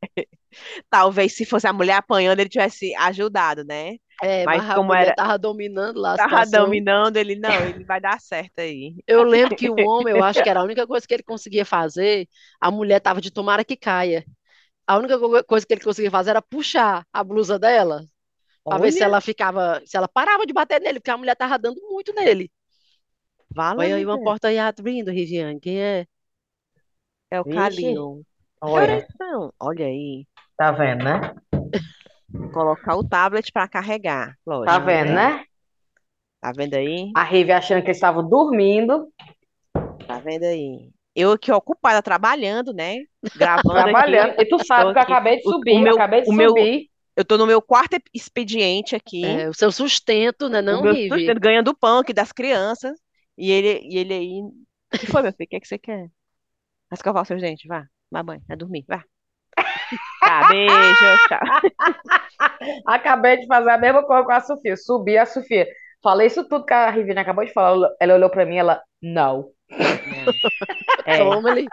Talvez se fosse a mulher apanhando, ele tivesse ajudado, né? É, Mas mas como era, tava dominando lá tava situação. dominando, ele não, ele vai dar certo aí. Eu lembro que o homem, eu acho que era a única coisa que ele conseguia fazer, a mulher tava de tomara que caia. A única co- coisa que ele conseguia fazer era puxar a blusa dela, para ver se ela ficava, se ela parava de bater nele, porque a mulher tava dando muito nele. Olha aí uma porta aí abrindo, Riviane. Quem é? É o Vixe, Calil. Que olha, horas são? Olha aí. tá vendo, né? Colocar o tablet para carregar. Tá Lógico, vendo, né? né? Tá vendo aí? A Rive achando que eles estavam dormindo, Tá vendo aí? Eu aqui ocupada trabalhando, né? Gravando trabalhando. aqui. E tu sabe que eu aqui. acabei de O, o subir, eu meu, acabei de o meu, subir. Eu tô no meu quarto expediente aqui. É, o seu sustento, né, não, Rivi? sustento ganhando pão aqui das crianças. E ele, e ele aí. O que foi, meu filho? O que é que você quer? Vai escovar os seus dentes, vá. Vai, mãe, vai dormir, vá. Tá, beijo, tchau. Acabei de fazer a mesma coisa com a Sofia. Subi a Sofia. Falei isso tudo que a Rivina acabou de falar. Ela olhou pra mim, ela, não. É, Toma ali.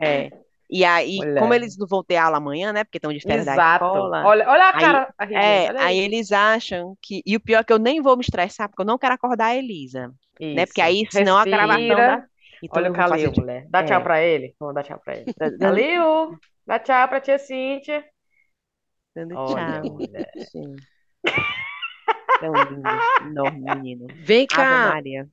é. E aí, como Mulher. eles não vão ter aula amanhã, né? Porque estão de férias da Exato. escola. Olha, olha a Aí, cara, a é, olha aí aí. eles acham que. E o pior é que eu nem vou me estressar, porque eu não quero acordar a Elisa, né? Porque Isso. aí, senão a gravação dá. Respira. Então Olha o Calil, de. mulher. Dá tchau É. pra ele. Vamos dar tchau pra ele. Calil, dá tchau pra tia Cíntia. dando Olha, tchau. mulher. Sim. Tão lindo, enorme menino. Vem Ave cá. Maria.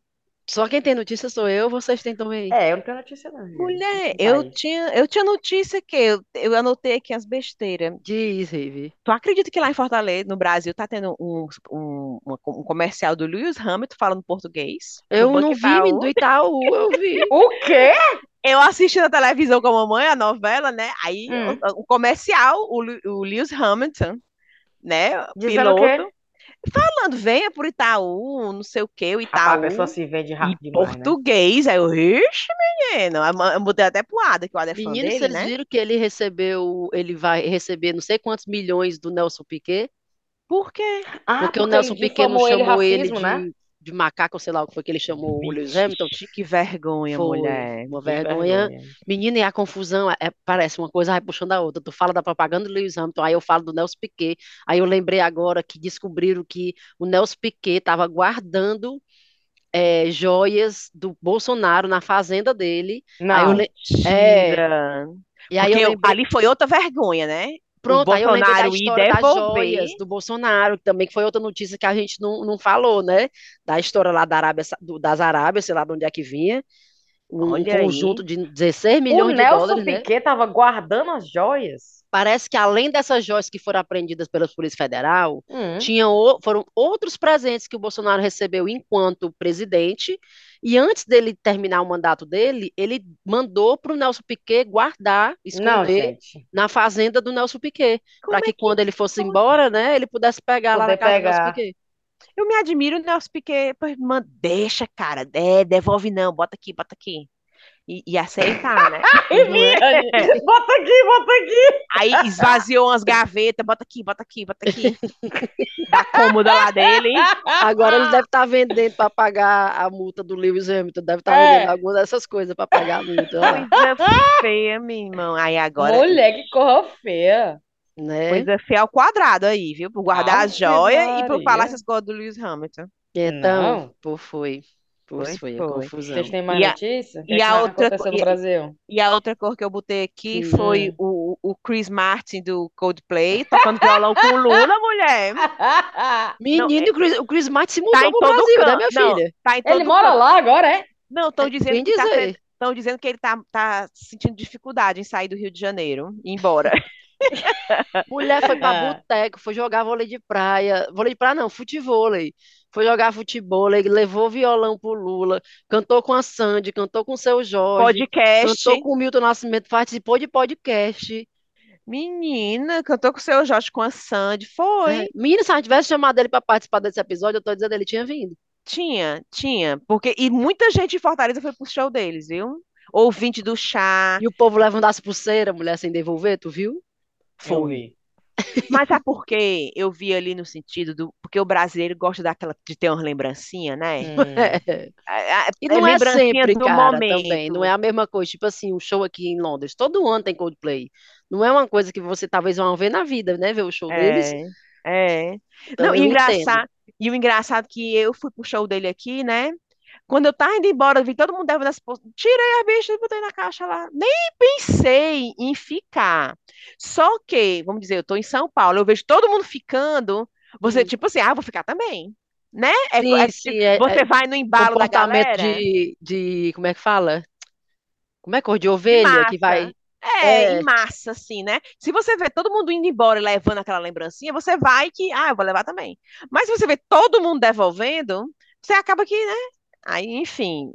Só quem tem notícia sou eu, vocês têm também. É, eu não tenho notícia não, Rivina. Mulher, eu tinha, eu tinha notícia que eu, eu anotei aqui as besteiras. Diz, Rivi. Tu acredita que lá em Fortaleza, no Brasil, tá tendo um, um, uma- um comercial do Lewis Hamilton falando português Eu não vi, do Itaú? Eu vi. O quê? Eu assisti na televisão com a mamãe, a novela, né? Aí Hum. o, o comercial, o, o Lewis Hamilton, né? Dizendo o quê? Piloto, falando, venha pro Itaú, não sei o quê, o Rapaz, a pessoa Itaú. se vende rápido demais, né? português, aí eu, ixi, menino, eu mudei até pro Ada, que o Ada é fã Menino, dele, vocês né? viram que ele recebeu, ele vai receber não sei quantos milhões do Nelson Piquet? Por quê? Ah, Porque o porque ele Nelson Piquet não difamou ele chamou ele racismo, né? De, macaco, sei lá o que foi que ele chamou o Lewis Hamilton. Vixe, que vergonha, Foi mulher. uma vergonha. vergonha. Menina, e a confusão é, parece uma coisa vai puxando a outra. Tu fala da propaganda do Lewis Hamilton, aí eu falo do Nelson Piquet. Aí eu lembrei agora que descobriram que o Nelson Piquet estava guardando é, joias do Bolsonaro na fazenda dele. Aí eu, Não. le- é, e aí Porque eu- lembrei, ali foi outra vergonha, né? O pronto, aí eu lembrei da história das joias do Bolsonaro, que também que foi outra notícia que a gente não, não falou, né? Da história lá da Arábia, do- das Arábias, sei lá de onde é que vinha. Um Olha aí. conjunto de 16 O milhões de Nelson dólares, né? Piquet tava guardando as joias. Parece que além dessas joias que foram apreendidas pela Polícia Federal, Hum. tinha o- foram outros presentes que o Bolsonaro recebeu enquanto presidente. E antes dele terminar o mandato dele, ele mandou para o Nelson Piquet guardar, Não, esconder gente. na fazenda do Nelson Piquet, Como para é que que quando ele fosse pode? embora, né, ele pudesse pegar lá na Poder casa do Nelson pegar. Piquet. Eu me admiro, Nelson Piquet, deixa, cara, é, devolve não, bota aqui, bota aqui. E, e aceitar, né? É? Bota aqui, bota aqui. Aí esvaziou umas gavetas, bota aqui, bota aqui, bota aqui. Da cômoda lá dele, hein? Agora ele deve estar vendendo para pagar a multa do Lewis Hamilton. Deve estar É. vendendo alguma dessas coisas para pagar a multa. Coisa feia, meu irmão. Aí agora, Mulher, que corra feia. né? coisa feia ao quadrado aí, viu? Por guardar as Ave joias e por falar essas coisas do Lewis Hamilton. Então, Não. pô, foi. Pois Foi, foi, a confusão. Vocês têm mais E a- notícia? O que e é que a outra e- Brasil? E a outra cor que eu botei aqui Hum. foi o, o Chris Martin do Coldplay, tocando violão com o Lula, mulher. Menino, o Chris, o Chris Martin se mudou Tá em pro todo Brasil, né, canto. minha Não, filha? Tá em todo Ele mora canto. lá agora, é? Não, estão É, dizendo bem que tá, dizer. estão dizendo que ele tá, tá sentindo dificuldade em sair do Rio de Janeiro, e ir embora. Mulher foi pra Ah. boteco, foi jogar vôlei de praia. Vôlei de praia não, futevôlei. Foi jogar futebol, levou violão pro Lula, cantou com a Sandy, cantou com o seu Jorge, Podcast. cantou com o Milton Nascimento, participou de podcast. Menina, cantou com o seu Jorge com a Sandy. Foi. É. Menina, se a gente tivesse chamado ele pra participar desse episódio, eu tô dizendo ele tinha vindo. Tinha, tinha. Porque, e muita gente de Fortaleza foi pro show deles, viu? Ouvinte do chá. E o povo levando as pulseiras, mulher sem devolver, tu viu? Eu vi. Mas sabe por quê? Eu vi ali no sentido do. Porque o brasileiro gosta daquela de ter uma lembrancinha, né? Hum. A- a- E não é lembrancinha sempre, do cara, momento. também. Não é a mesma coisa. Tipo assim, um show aqui em Londres. Todo ano tem Coldplay. Não é uma coisa que você talvez vão ver na vida, né? Ver o show deles. É, é. Então Não, e engraçado, e o engraçado que eu fui pro show dele aqui, né? Quando eu tava indo embora, eu vi todo mundo levando as bolsas. Tirei a bicha e botei na caixa lá. Nem pensei em ficar. Só que, vamos dizer, eu tô em São Paulo, eu vejo todo mundo ficando. Você, Hum. tipo assim, ah, vou ficar também. Né? É, Sim, é sim, tipo, é- você é vai no embalo da galera. de, de. Como é que fala? Como é cor de ovelha que vai. É, É. em massa, assim, né? Se você vê todo mundo indo embora e levando aquela lembrancinha, você vai que, ah, eu vou levar também. Mas se você vê todo mundo devolvendo, você acaba que, né? Aí, enfim,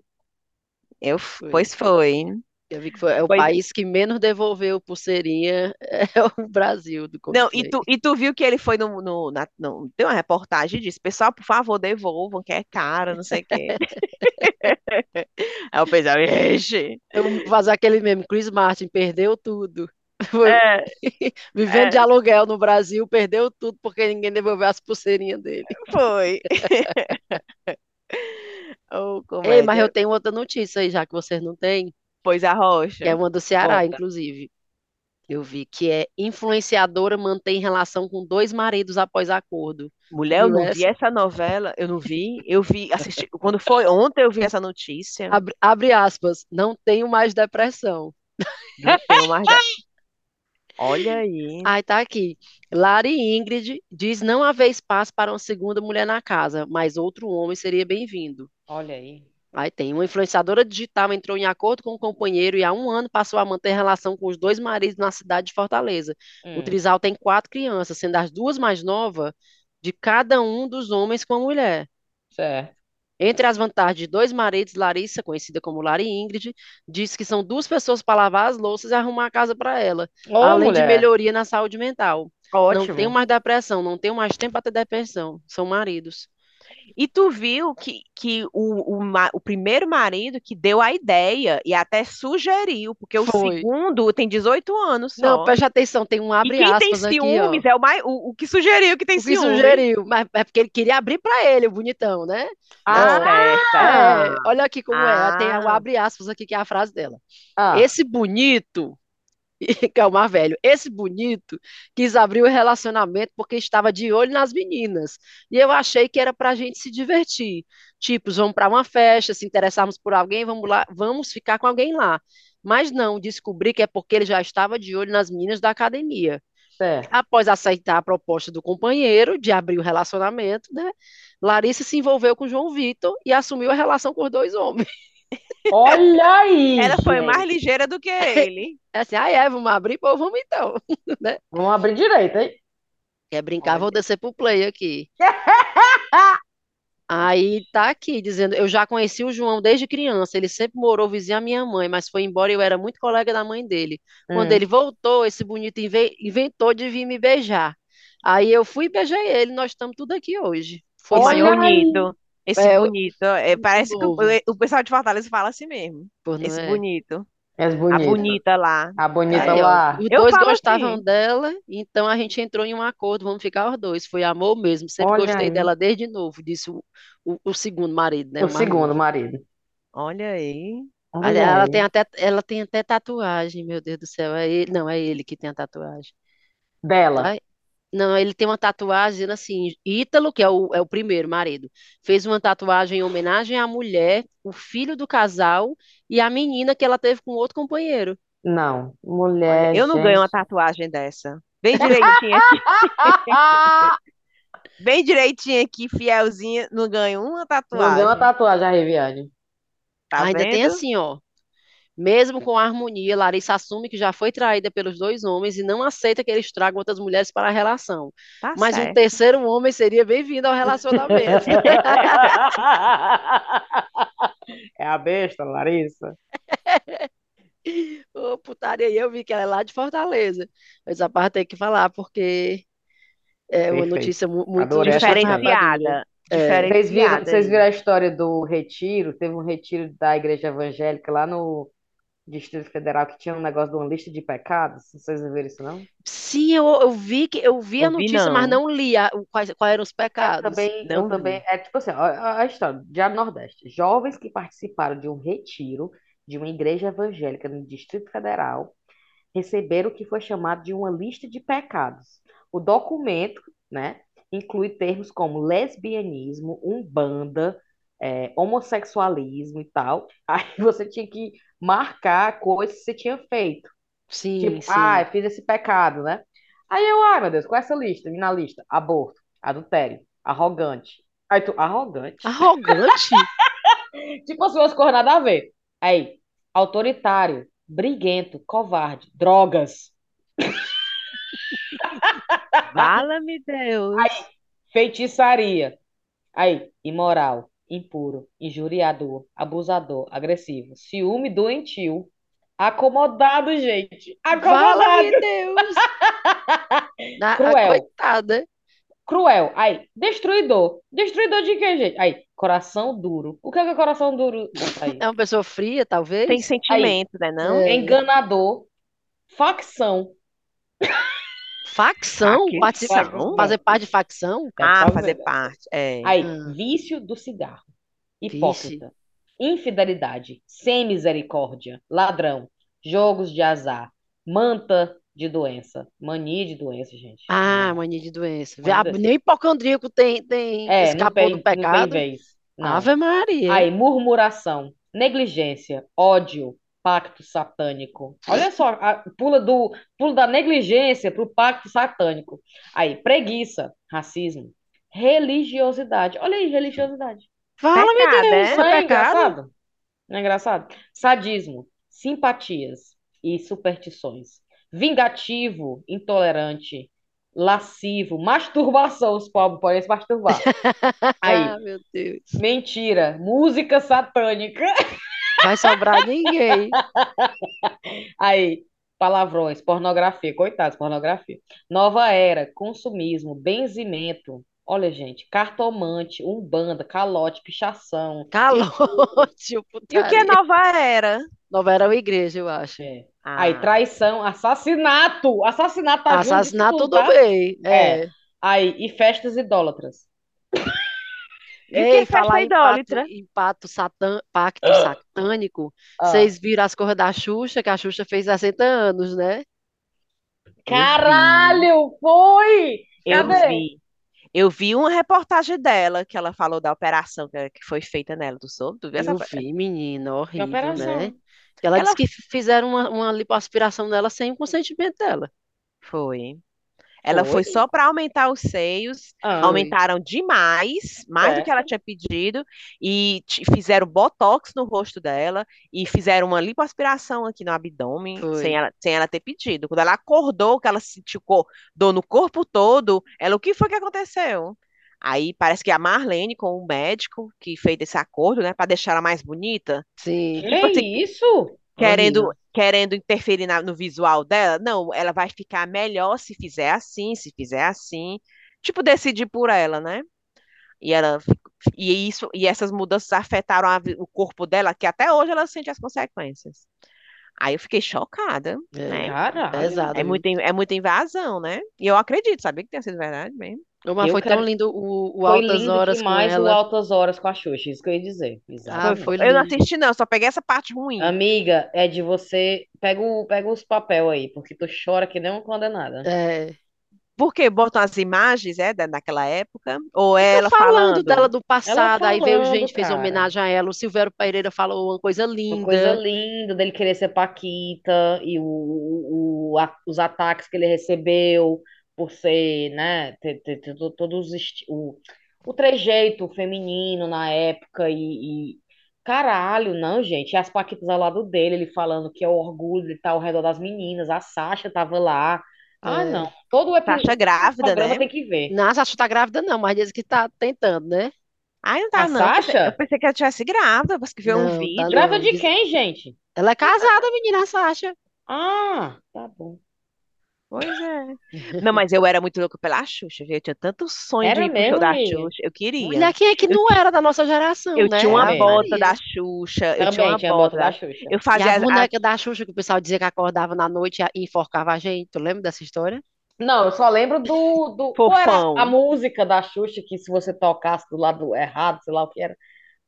eu, Foi. pois foi. Eu vi que foi, é o Pois- país que menos devolveu pulseirinha é o Brasil do Não, e tu, e tu viu que ele foi no, no, na, no- tem uma reportagem disso, pessoal, por favor, devolvam, que é caro, não sei o quê. Aí o pessoal, ixi. Eu vou fazer aquele mesmo, Chris Martin perdeu tudo. Foi É, vivendo é. de aluguel no Brasil, perdeu tudo porque ninguém devolveu as pulseirinhas dele. foi. Ei, mas comédia. eu tenho outra notícia aí, já que vocês não têm, Pois a rocha. que é uma do Ceará, Conta. inclusive. Eu vi que é influenciadora mantém relação com dois maridos após acordo. Mulher, eu não vi essa novela, eu não vi, eu vi, assisti, quando foi ontem eu vi essa notícia, Abre, abre aspas, não tenho mais depressão. não tenho mais nada. Olha aí, Aí tá aqui. Lari Ingrid diz não haver espaço para uma segunda mulher na casa, mas outro homem seria bem-vindo. Olha aí. Aí tem uma influenciadora digital entrou em acordo com o companheiro e há um ano passou a manter relação com os dois maridos na cidade de Fortaleza. O Hum. trisal tem quatro crianças, sendo as duas mais novas de cada um dos homens com a mulher. Certo. Entre as vantagens de dois maridos, Larissa, conhecida como Lari Ingrid, diz que são duas pessoas para lavar as louças e arrumar a casa para ela, Ô, além de mulher. melhoria na saúde mental. Não Ótimo. tenho mais depressão, não tenho mais tempo para ter depressão. São maridos. E tu viu que, que o, o, o primeiro marido que deu a ideia e até sugeriu, porque o Foi. segundo tem 18 anos Não, só, preste atenção, tem um e abre quem tem aspas aqui, ó. ciúmes é o, mais, o, o que sugeriu que tem O que ciúmes. sugeriu, mas é porque ele queria abrir para ele, o bonitão, né? Ah, É, olha aqui como é, tem o Ah. abre aspas aqui que é a frase dela. Ah, Esse bonito, que é o mais velho, esse bonito quis abrir o relacionamento porque estava de olho nas meninas. E eu achei que era pra gente se divertir. Tipo, vamos para uma festa, se interessarmos por alguém, vamos lá, vamos ficar com alguém lá. Mas não, descobri que é porque ele já estava de olho nas meninas da academia. certo. Após aceitar a proposta do companheiro de abrir o relacionamento, né? Larissa se envolveu com João Vitor e assumiu a relação com os dois homens. Olha aí, ela foi gente. mais ligeira do que ele. É assim, ah, é, vamos abrir, pô, vamos então. Vamos abrir direito, hein? Quer brincar, vou Olha. descer pro play aqui. Aí tá aqui dizendo, eu já conheci o João desde criança, ele sempre morou vizinho à minha mãe, mas foi embora e eu era muito colega da mãe dele. Quando Hum. ele voltou, esse bonito inve- inventou de vir me beijar. Aí eu fui e beijei ele, nós estamos tudo aqui hoje. foi Olha maior. Esse É, bonito. É, parece que o, o pessoal de Fortaleza fala assim mesmo. Pô, Esse é? bonito. És A bonita. lá. A bonita Aí, ó, lá. os Eu dois gostavam assim. dela, então a gente entrou em um acordo, vamos ficar os dois. Foi amor mesmo. Sempre Olha gostei aí. dela desde novo, disse o, o, o segundo marido, né? O O segundo marido. Olha aí. Olha, Olha ela aí. tem até, ela tem até tatuagem, meu Deus do céu. É ele, não, é ele que tem a tatuagem. Dela. Ai, Não, ele tem uma tatuagem dizendo assim, Ítalo, que é o, é o primeiro marido, fez uma tatuagem em homenagem à mulher, o filho do casal e a menina que ela teve com outro companheiro. Não. Olha, Mulher, eu não ganho uma tatuagem dessa. Bem direitinho aqui. Bem direitinho aqui, fielzinha. Não ganho uma Não deu uma tatuagem. tatuagem a Riviane. Tá Ainda tem assim, ó. Mesmo com a harmonia, Larissa assume que já foi traída pelos dois homens e não aceita que eles tragam outras mulheres para a relação. Tá Mas um certo. terceiro homem seria bem-vindo ao relacionamento. É a besta, Larissa. Ô, putaria, eu vi que ela é lá de Fortaleza. Mas a parte tem que falar, porque é uma Perfeito. notícia mu- muito Adorei. Diferenciada. É. Vocês viram a história do retiro? Teve um retiro da Igreja Evangélica lá no Distrito Federal que tinha um negócio de uma lista de pecados. Vocês não viram isso, não? Sim, eu, eu vi que eu vi a Eu vi notícia, mas não. não li a, o- quais, quais eram os Eu pecados. também, eu Não também, vi. é tipo assim, a, a história, Diário Nordeste. Jovens que participaram de um retiro de uma igreja evangélica no Distrito Federal receberam o que foi chamado de uma lista de pecados. O documento, né, inclui termos como lesbianismo, umbanda, é, homossexualismo e tal. Aí você tinha que marcar coisas que você tinha feito. Sim, Tipo, sim. ah, eu fiz esse pecado, né? Aí eu, ai meu Deus, qual é essa lista? Na lista, aborto, adultério, arrogante. Aí tu, arrogante? Arrogante? Tipo assim, umas coisas nada a ver. Aí, autoritário, briguento, covarde, drogas, Vala-me Deus. feitiçaria. Aí, imoral, impuro, injuriador, abusador, agressivo, ciúme doentio, acomodado, gente. Acomodado. Fala-me Deus! Na- Cruel. coitada. Cruel. Aí, destruidor. Destruidor de quê, gente? Aí, coração duro. O que é que é coração duro? Aí, É uma pessoa fria, Tem talvez? sentimento, né, não? É. enganador, facção. Facção? Participa- Facção? Fazer parte de facção? Ah, fazer vendo? parte. É. Aí, Ah. vício do cigarro. Hipócrita. Infidelidade. Sem misericórdia. Ladrão. Jogos de azar. Manta de doença. Mania de doença, gente. Ah, mania de doença. Mania. Nem hipocondríaco tem, tem É, não escapou tem, do não tem pecado. vez. Não. Ave Maria. Aí, murmuração, negligência, ódio, pacto satânico. Olha só, a- pula do pula da negligência para o pacto satânico. Aí, preguiça, racismo, religiosidade. Olha aí, religiosidade. Fala, meu Pecado, Deus, é? isso Não é engraçado? Não é engraçado? Sadismo, simpatias e superstições. Vingativo, intolerante, lascivo, masturbação. Os pobres podem se masturbar. Aí, Ah, meu Deus. mentira, música satânica. Vai sobrar ninguém. Aí, palavrões, pornografia, coitados, pornografia. Nova era, consumismo, benzimento. Olha, gente, cartomante, umbanda, calote, pichação. Calote, E o o que é nova era? Nova era uma igreja, eu acho. É. Ah, Aí, traição, assassinato. Assassinato tá junto de Assassinar tudo, tudo tá? bem. É. É. Aí, e festas idólatras. E Ei, festa falar em idólatra? em pato satã, pacto satânico, Ah. vocês viram as coisas da Xuxa, que a Xuxa fez 60 anos, né? Caralho, foi! Eu Cadê? vi. Eu vi uma reportagem dela que ela falou da operação que, que foi feita nela, tu soube? Tu viu essa? Eu vi, menina, Que horrível, operação. né? Ela Ela- disse que fizeram uma, uma lipoaspiração dela sem o consentimento dela. Foi. Ela Foi? foi só para aumentar os seios, Ah, aumentaram demais, mais do que ela Certo. tinha pedido, e fizeram botox no rosto dela, e fizeram uma lipoaspiração aqui no abdômen, Foi. sem ela, sem ela ter pedido. Quando ela acordou, que ela sentiu dor no corpo todo, ela, o que foi que aconteceu? Aí parece que a Marlene, com o médico, que fez esse acordo, né, para deixar ela mais bonita, Sim. Que Tipo assim, isso? Querendo, Horrível. querendo interferir na- no visual dela. Não, ela vai ficar melhor se fizer assim, se fizer assim. Tipo, decidir por ela, né? E ela e isso e essas mudanças afetaram a o corpo dela, que até hoje ela sente as consequências. Aí eu fiquei chocada, É, né? Caralho. pesado, É muita, in- é muita invasão, né? E eu acredito, sabia que tenha sido verdade mesmo. Mas Eu foi tão quero- lindo o, o Foi Altas lindo Horas com demais o ela. Altas Horas com a Xuxa, isso que eu ia dizer. Ah, Exatamente. foi Eu não assisti, não, só peguei essa parte ruim. Amiga, é de você. Pega, o, pega os papel aí, porque tu chora que nem uma condenada. É, Porque botam as imagens, é, da- daquela época, ou é ela falando falando. dela do passado, aí veio falando, gente, fez cara. homenagem a ela. O Silvério Pereira falou uma coisa Uma linda. coisa linda dele querer ser Paquita e o, o, o- a- os ataques que ele recebeu por ser, né, ter, ter, ter to- todos o, o trejeito feminino na época e, e- caralho, não, gente, e as Paquitas ao lado dele, ele falando que é o orgulho de estar ao redor das meninas, a Sasha tava lá. Ah, É. não, todo o episódio, Sasha grávida, programa né? tem que ver. Não, a Sasha tá grávida, não, mas diz que tá tentando, né? Ai, não tá, A não. Sasha? eu pensei que ela tivesse grávida, mas que viu um tá vídeo. Grávida não. de quem, gente? Ela é casada, menina, a Sasha. Ah, tá bom. Pois é. Não, mas eu era muito louca pela Xuxa, viu? Eu tinha tanto sonho de Era ir pro show da? Xuxa. Eu queria. Mulher, quem é que não era da nossa geração, Eu né? tinha uma Ave bota Maria. da Xuxa, eu tinha Também uma tinha a bota da Xuxa. Eu E fazia a as- boneca da Xuxa que o pessoal dizia que acordava na noite e enforcava a gente. Tu lembra dessa história? Não, eu só lembro do, do... Era Fofão. a música da Xuxa que se você tocasse do lado errado, sei lá o que era.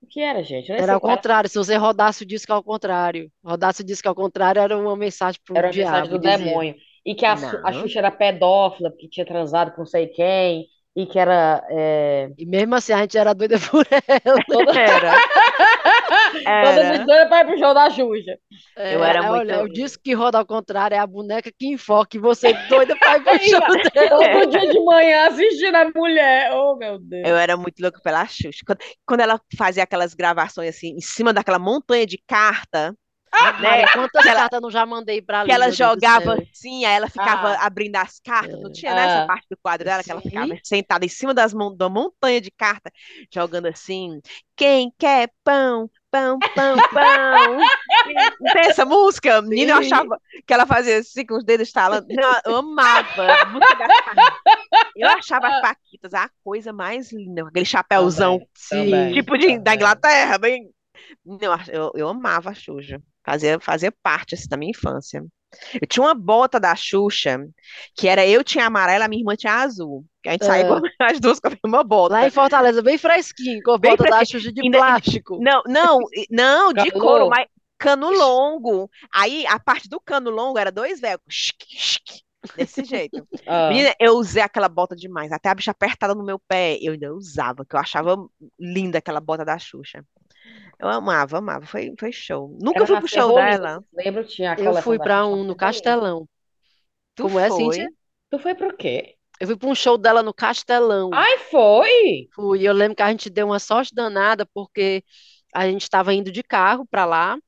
O que era, gente? Era sei ao era. contrário, se você rodasse o disco ao contrário. Rodasse o disco ao contrário, era uma mensagem pro Era uma mensagem diabo, do dizia. demônio. E que a, a. Xuxa era pedófila, porque tinha transado com não sei quem. E que era... é, E mesmo assim, a gente era doida por ela. Toda, Era, toda era. muito doida pra ir pro show da Xuxa. Eu era É, muito- Olha, o disco que roda ao contrário é a boneca que enfoca e você doida pra ir pro show dela. Todo dia de manhã assistindo a mulher. Oh, meu Deus. Eu era muito louca pela Xuxa. Quando, quando ela fazia aquelas gravações assim, em cima daquela montanha de carta, Maria, quantas Que ela- cartas eu não já mandei pra que ela Deus do jogava assim, aí ela ficava Ah. abrindo as cartas, não tinha né, Ah. parte do quadro dela, que ela Sim. ficava sentada em cima das da montanha de carta, jogando assim, quem quer pão, pão, pão, pão. Tem essa música? Menina, eu Sim. achava que ela fazia assim com os dedos estalando. Não, eu amava. Eu achava as Paquitas a coisa mais linda, aquele chapéuzão, Também, também, tipo de, da também. Inglaterra, bem. Não, eu, eu amava a Xuxa. Fazia, fazia parte assim, da minha infância. Eu tinha uma bota da Xuxa, que era eu tinha amarela, a minha irmã tinha azul. Que a gente É. igual as duas com a mesma bota. Lá em Fortaleza, bem fresquinho, com a Bem bota da fresquinho. Xuxa de Ainda- plástico. Não, não, não, de couro, mas cano longo. Aí a parte do cano longo era dois velcros. Desse jeito. Ah, Menina, eu usei aquela bota demais. Até a bicha apertada no meu pé, eu ainda usava, que eu achava linda aquela bota da Xuxa. Eu amava, amava. Foi, foi show. Nunca era fui na pro show dela. Lembro, tinha a Eu fui pra um no. Castelão. Tu Como é, foi? Cíntia? Tu foi pro quê? Eu fui pra um show dela no Castelão. Ai, foi? Fui. Eu lembro que a gente deu uma sorte danada, porque a gente estava indo de carro para lá.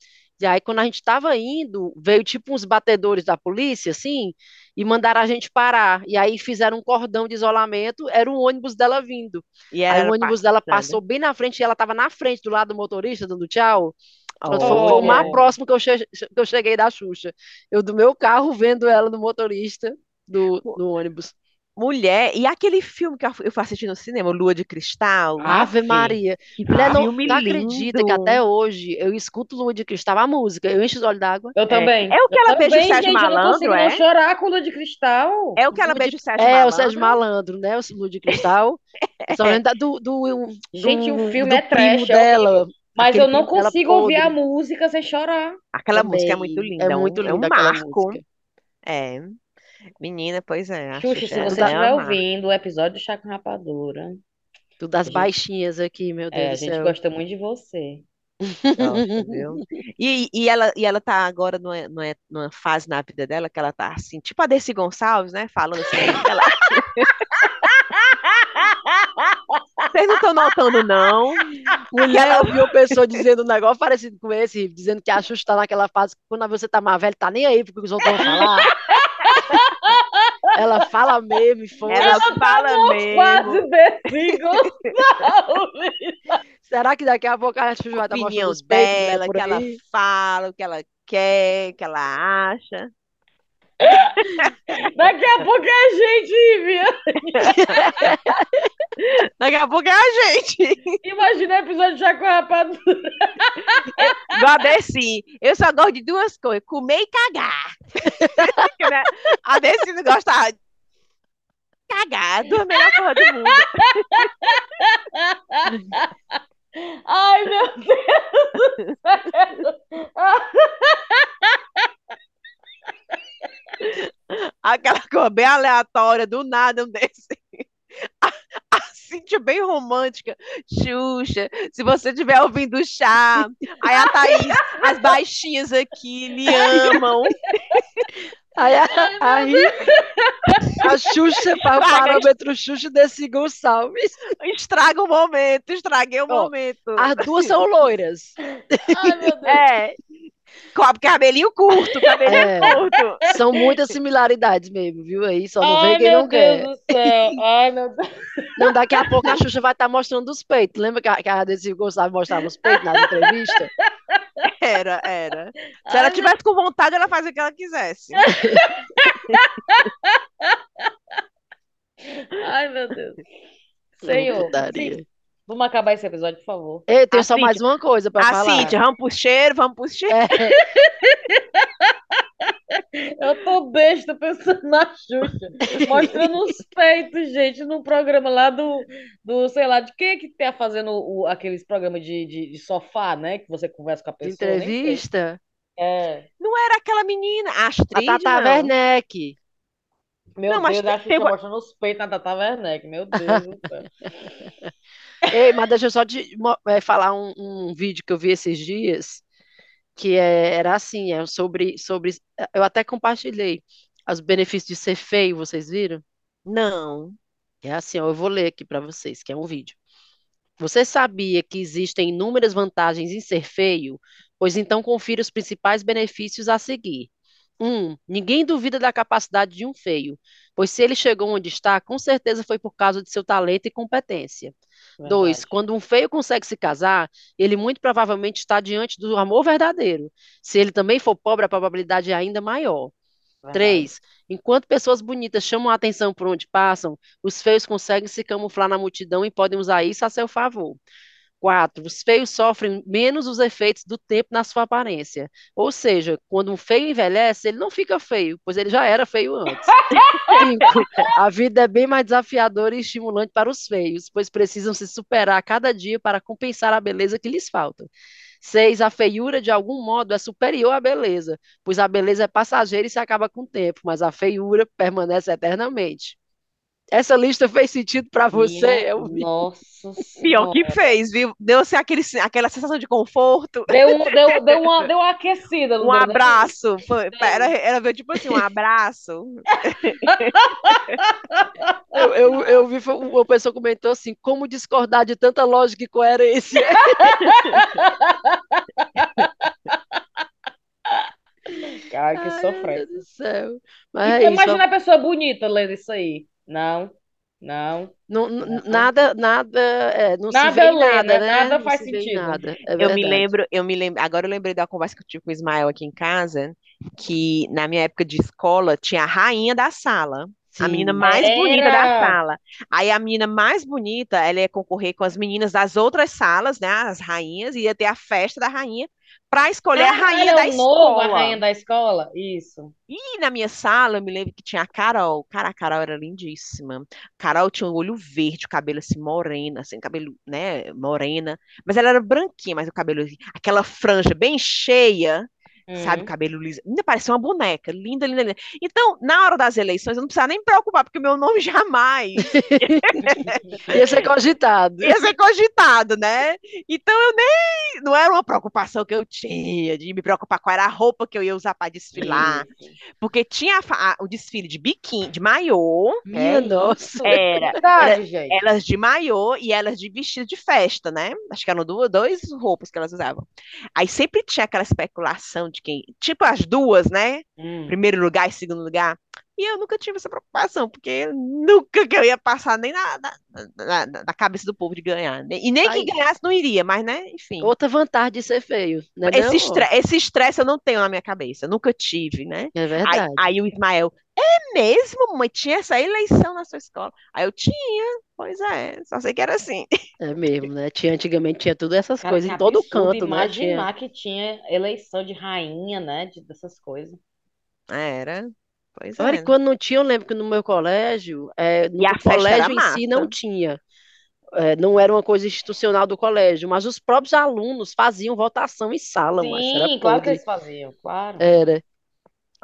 E aí, quando a gente estava indo, veio tipo uns batedores da polícia, assim, e mandaram a gente parar. E aí fizeram um cordão de isolamento, era um ônibus dela vindo. E Aí o ônibus dela passou bem na frente e ela estava na frente, do lado do motorista, dando tchau. Oh. foi o mais próximo que eu, che- que eu cheguei da Xuxa. Eu do meu carro vendo ela no motorista do, do ônibus. Mulher, e aquele filme que eu fui assistir no cinema, Lua de Cristal? Ave Aff. Maria. Mulher, não, filme tu acredita que até hoje eu escuto Lua de Cristal, a música, eu encho os olhos d'água. Eu também. É o que Eu ela beija o também, Sérgio gente, eu não Malandro, é? não chorar com Lua de Cristal. É o que ela Lua de- beija o Sérgio É, o Malandro? Sérgio Malandro, né? O Lua de Cristal. Só lembro da- do, do, Gente, do, o filme do é trash, é dela. Mas eu não consigo ouvir a podre. música sem chorar. Aquela Também. música é muito linda, É é muito é um linda aquela marco. música. É. Menina, pois é, a Xuxa, se Xuxa você é estiver ouvindo o episódio do Chá com Rapadura, Tudo das A gente- baixinhas aqui, meu Deus é, a do gente céu. gosta muito de você. Viu? E, e, ela, e ela tá agora numa, numa, numa fase na vida dela que ela tá assim, tipo a Desi Gonçalves, né? Falando assim, ela... Vocês não estão notando, não? Mulher, eu vi uma pessoa dizendo um negócio parecido com esse, dizendo que a Xuxa tá naquela fase que quando você tá mais velho, tá nem aí porque os outros vão falar. Ela fala mesmo e foda. Ela fala mesmo. Quase. Será que daqui a pouco a Xuxa vai estar mostrando opinião os dela, que ela fala, o que ela quer, o que ela acha. Daqui a pouco é a gente, Ivia. Daqui a pouco é a gente. Imagina o episódio já com a rapadura. Igual a Desi. Eu só gosto de duas coisas: comer e cagar. Né? a Desi não gosta de cagar. Duas melhores coisas do mundo. Ai, meu Deus do céu. Aquela coisa bem aleatória, do nada, um desse. Cíntia bem romântica. Xuxa, se você estiver ouvindo o chá, aí a Thaís, as baixinhas aqui me amam. Aí, a, aí a Xuxa, para o parâmetro Xuxa desse Gonçalves. Estraga o momento, estraguei o Ó, momento. As duas são loiras. Ai, meu Deus. É. Cabelinho curto, cabelinho É. curto. São muitas similaridades mesmo, viu? Aí só não Ai, vê quem meu não quer. Deus do céu. Ai, meu Deus. Não, daqui a pouco a Xuxa vai estar mostrando os peitos. Lembra que a, que a Desi Gonçalves mostrava os peitos nas entrevistas? Era, era. Se ela tivesse com vontade, ela fazia o que ela quisesse. Ai, meu Deus. Senhor, sim, vamos acabar esse episódio, por favor. Ei, tem A só mais Cíntia- uma coisa para A falar. Cíntia, vamos pro cheiro, vamos pro cheiro. É, Eu tô besta pensando na Xuxa, mostrando os peitos, gente, num programa lá do, do sei lá, de quem é que tá fazendo o, aqueles programas de, de, de sofá, né? Que você conversa com a de pessoa. sei. entrevista. É. Não era aquela menina, a A Astrid, Tata não. Werneck. Meu Não, mas Deus, a tem- Xuxa tem mostrando os peitos na Tata Werneck, meu Deus do céu. Ei, mas deixa eu só te mo- eh, falar um, um vídeo que eu vi esses dias, que é- era assim, é sobre, sobre. Eu até compartilhei os benefícios de ser feio, vocês viram? Não. É assim, ó, eu vou ler aqui para vocês, que é um vídeo. Você sabia que existem inúmeras vantagens em ser feio? Pois então confira os principais benefícios a seguir. Um, ninguém duvida da capacidade de um feio, pois se ele chegou onde está, com certeza foi por causa de seu talento e competência. Dois, Verdade. quando um feio consegue se casar, ele muito provavelmente está diante do amor verdadeiro. Se ele também for pobre, a probabilidade é ainda maior. Verdade. Três, enquanto pessoas bonitas chamam a atenção por onde passam, os feios conseguem se camuflar na multidão e podem usar isso a seu favor. Quatro, os feios sofrem menos os efeitos do tempo na sua aparência. Ou seja, quando um feio envelhece, ele não fica feio, pois ele já era feio antes. Cinco, a vida é bem mais desafiadora e estimulante para os feios, pois precisam se superar a cada dia para compensar a beleza que lhes falta. Seis, a feiura de algum modo é superior à beleza, pois a beleza é passageira e se acaba com o tempo, mas a feiura permanece eternamente. Essa lista fez sentido para você? Eu vi. Nossa Pior que fez, viu? Deu-se aquele, aquela sensação de conforto. Deu, um- deu, deu, uma, deu uma aquecida. não Um deu, né? abraço. Foi, Deu. era, era tipo assim, um abraço. Eu, eu, eu vi, foi- uma pessoa comentou assim, como discordar de tanta lógica e coerência? Cara, que sofrência. meu Deus do céu. Mas é isso, imagina a pessoa bonita lendo isso aí. Não, não. não, não- nada, nada, é, não se Nada vê em lê, nada, né? né? Nada Não faz se vê sentido. nada, é Eu me lembro, eu me lembro, agora eu lembrei da conversa que eu tive com o Ismael aqui em casa, que na minha época de escola tinha a rainha da sala. A menina Sim. mais bonita da Era. sala. Aí a menina mais bonita, ela ia concorrer com as meninas das outras salas, né? As rainhas, ia ter a festa da rainha para escolher a Ah, rainha da Leonor, a escola. rainha da escola? Isso. E na minha sala, eu me lembro que tinha a Carol. Cara, a Carol era lindíssima. Carol tinha o olho verde, o cabelo assim, morena, assim, cabelo, né, morena. Mas ela era branquinha, mas o cabelo, assim, aquela franja bem cheia, sabe, o Hum. cabelo liso. Ainda parecia uma boneca, linda, linda, linda. Então, na hora das eleições, eu não precisava nem me preocupar, porque o meu nome jamais Ia ser cogitado. ia ser cogitado, né? Então eu nem. Não era uma preocupação que eu tinha de me preocupar qual era a roupa que eu ia usar para desfilar. Porque tinha a o desfile de biquíni, de maiô. Minha é, nossa. Era. Verdade, gente. Elas de maiô e elas de vestido de festa, né? Acho que eram duas, dois roupas que elas usavam. Aí sempre tinha aquela especulação de quem. Tipo as duas, né? Hum. Primeiro lugar e segundo lugar. E eu nunca tive essa preocupação, porque nunca que eu ia passar nem na, na, na- na- cabeça do povo de ganhar. né? E nem que Aí- ganhasse não iria, mas né, enfim. Outra vantagem de ser feio, né? Esse não? estre- esse estresse eu não tenho na minha cabeça, nunca tive, né? É Aí, verdade. aí o Ismael, É mesmo, mãe? Tinha essa eleição na sua escola? Aí eu tinha, pois é, só sei que era assim. É mesmo, né? Tinha, antigamente tinha tudo essas Cara, coisas em todo absurdo canto, né? Tinha. imaginar que tinha eleição de rainha, né? De, dessas coisas. Era, pois Olha, é. quando não tinha, eu lembro que no meu colégio, é, no E colégio em si não massa. tinha. É, não era uma coisa institucional do colégio, mas os próprios alunos faziam votação em sala, mas Sim, claro que eles faziam, claro. Era.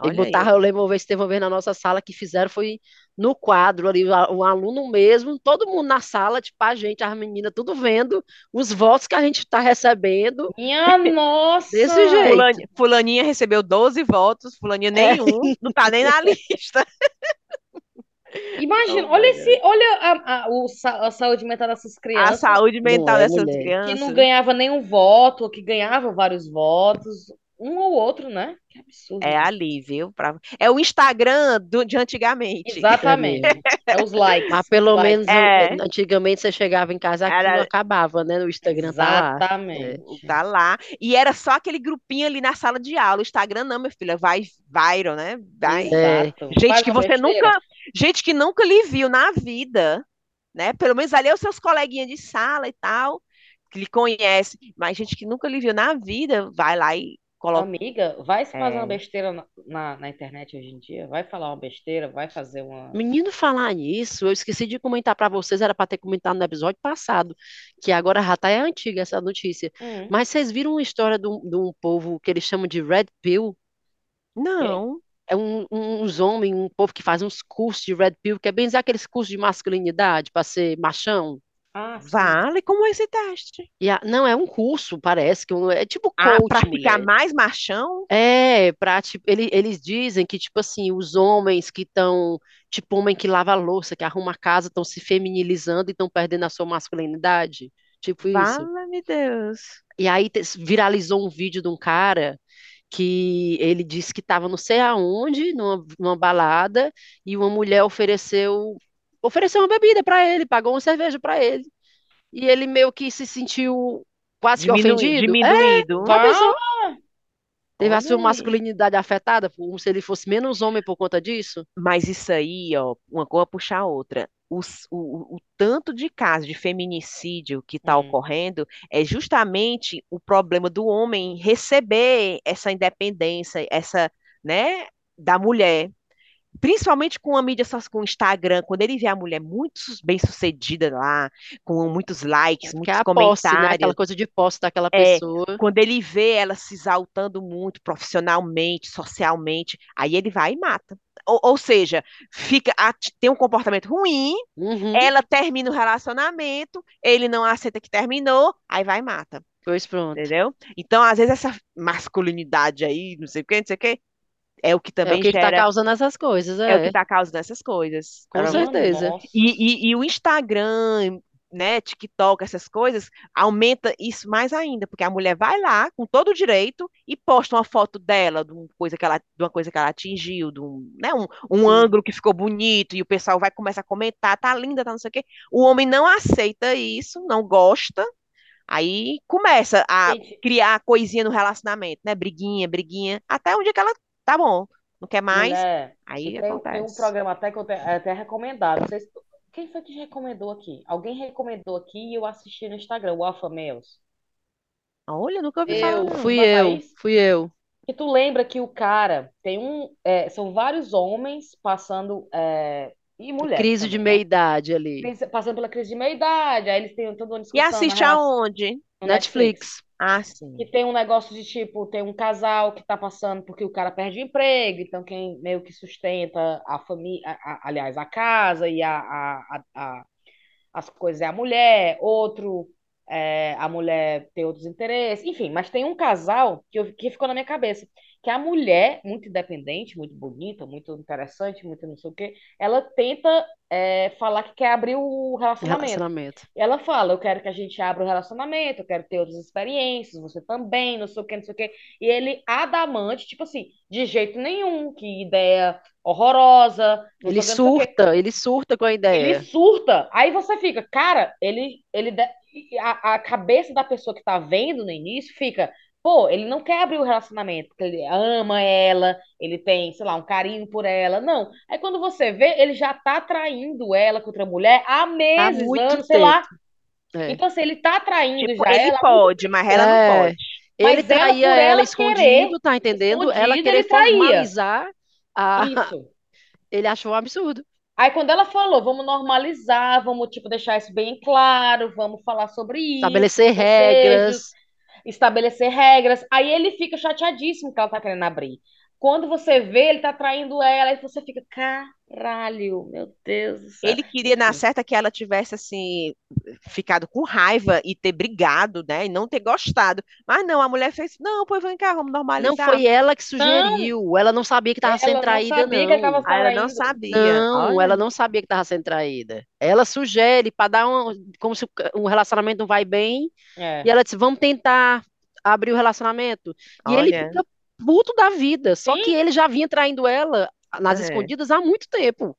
E Olha aí. botava, eu lembro uma vez, teve uma vez na nossa sala que fizeram, foi no quadro ali, o a- um aluno mesmo, todo mundo na sala, tipo a gente, as meninas, tudo vendo os votos que a gente está recebendo Minha nossa! desse jeito. Fulani- Fulaninha recebeu 12 votos, fulaninha É. nenhum, não tá nem na lista. Imagina, Oh, olha esse, olha a, a, o a saúde mental dessas A crianças saúde Não mental é, dessas mulher. que não crianças. ganhava nenhum voto, ou que ganhava vários votos, um ou outro, né? Que absurdo. É ali, viu? Pra- É o Instagram do- de antigamente. É Exatamente. É os likes. Mas pelo likes. menos É. antigamente você chegava em casa, aquilo Era- acabava, né? No Instagram tá lá. Exatamente. Tá lá. E era só aquele grupinho ali na sala de aula. O Instagram não, meu filho, vai viral, né? Vai. É. Exato. Gente Faz que você besteira. nunca, gente que nunca lhe viu na vida, né? Pelo menos ali é os seus coleguinhas de sala e tal, que lhe conhece, mas gente que nunca lhe viu na vida, vai lá e coloca. Amiga, vai se fazer É. uma besteira na, na, na internet hoje em dia? Vai falar uma besteira, vai fazer uma. Menino, falar nisso, eu esqueci de comentar pra vocês, era pra ter comentado no episódio passado, que agora já tá é antiga essa notícia. Hum. Mas vocês viram uma história de um, de um povo que eles chamam de Red Pill? Não. É um, um- uns homens, um povo que faz uns cursos de Red Pill, que é bem dizer aqueles cursos de masculinidade pra ser machão. Ah. Vale como esse teste. E a- não, é um curso, parece, que um- é tipo Ah, coach, pra ficar mulher. mais machão? É, pra, tipo, ele- eles dizem que, tipo assim, os homens que estão, tipo, homem que lava a louça, que arruma a casa, estão se feminilizando e estão perdendo a sua masculinidade. Tipo isso. Fala-me Deus. E aí viralizou um vídeo de um cara que ele disse que estava não sei aonde, numa, numa balada, e uma mulher ofereceu, ofereceu uma bebida para ele, pagou uma cerveja para ele. E ele meio que se sentiu quase que Diminu- ofendido. É, diminuído. uma pessoa teve a sua masculinidade afetada, como se ele fosse menos homem por conta disso. Mas isso aí, ó, uma coisa puxa a outra. O, o, o tanto de casos de feminicídio que está Hum. ocorrendo é justamente o problema do homem receber essa independência, essa, né, da mulher. Principalmente com a mídia, só- com o Instagram, quando ele vê a mulher muito bem-sucedida lá, com muitos likes, Que é muitos a posse, né? comentários, Aquela coisa de posse daquela É. pessoa. quando ele vê ela se exaltando muito profissionalmente, socialmente, aí ele vai e mata. Ou, ou seja, fica a- tem um comportamento ruim, Uhum. ela termina o relacionamento, ele não aceita que terminou, aí vai e mata, Pois pronto. entendeu? Então, às vezes, essa masculinidade aí, não sei o que, não sei o que, é o que É o também que está gera, causando essas coisas, é o que é. está causando essas coisas. Com certeza. E, e, e o Instagram, né, TikTok, essas coisas, aumenta isso mais ainda, porque a mulher vai lá com todo o direito e posta uma foto dela, de uma coisa que ela, de uma coisa que ela atingiu, de um, né, um, um ângulo que ficou bonito, e o pessoal vai começar a comentar, tá linda, tá não sei o quê. O homem não aceita isso, não gosta, aí começa a criar coisinha no relacionamento, né, briguinha, briguinha, até um dia que ela, tá bom, não quer mais, mulher, aí tem, tem um acontece. programa até que eu te- é até recomendado. Não sei se- Quem foi que recomendou aqui? Alguém recomendou aqui e eu assisti no Instagram, o Alpha Males. Olha, nunca ouvi falar, Eu, fui Mas eu, Thaís, fui eu. E tu lembra que o cara tem um. é, são vários homens passando. é, e mulheres Crise de também, né? meia-idade ali. Crise- Passando pela crise de meia-idade. Aí eles têm toda uma E discussão na assiste aonde? Netflix. Netflix. Ah, sim. Que tem um negócio de tipo, tem um casal que tá passando porque o cara perde o emprego, então quem meio que sustenta a família, aliás, a casa e a, a, a, as coisas é a mulher, outro, é, a mulher tem outros interesses, enfim, mas tem um casal que, eu- que ficou na minha cabeça, que a mulher, muito independente, muito bonita, muito interessante, muito não sei o quê, ela tenta é, falar que quer abrir o relacionamento. Relacionamento. Ela fala, eu quero que a gente abra o relacionamento, eu quero ter outras experiências, você também, não sei o que, não sei o que. E ele, adamante, tipo assim, de jeito nenhum, que ideia horrorosa, Ele surta, ele surta com a Ele ideia. surta. Aí você fica, cara, ele, ele, a, a cabeça da pessoa que tá vendo no início fica, pô, ele não quer abrir o relacionamento, porque ele ama ela, ele tem, sei lá, um carinho por ela. Não. Aí quando você vê, ele já tá traindo ela com outra mulher há meses, muito anos, sei lá. É. Então, assim, ele tá traindo Tipo, já ele ela. pode, mas ela É. não pode. Ele Mas ela, traía ela, ela escondido, querer, tá entendendo? ela escondido, querer ele traía. formalizar a... Isso. Ele achou um absurdo. Aí quando ela falou, vamos normalizar, vamos, tipo, deixar isso bem claro, vamos falar sobre isso, Estabelecer regras. Estabelecer regras. Aí ele fica chateadíssimo que ela tá querendo abrir. Quando você vê, ele tá traindo ela, aí você fica, caralho, meu Deus do céu. Ele queria, na certa, que ela tivesse, assim, ficado com raiva e ter brigado, né? E não ter gostado. Mas não, a mulher fez, não, pois vem cá, vamos Não normalizar. foi ela que sugeriu. Ela não sabia que estava sendo Ela não traída, sabia que ele tava não. Ah, ela não traindo. sabia. Não, Olha, ela não sabia que estava sendo traída. Ela sugere para dar um, como se um relacionamento não vai bem, É. e ela disse, vamos tentar abrir o relacionamento. E ele olha. fica puto da vida. Só que Sim. ele já vinha traindo ela nas É. escondidas há muito tempo.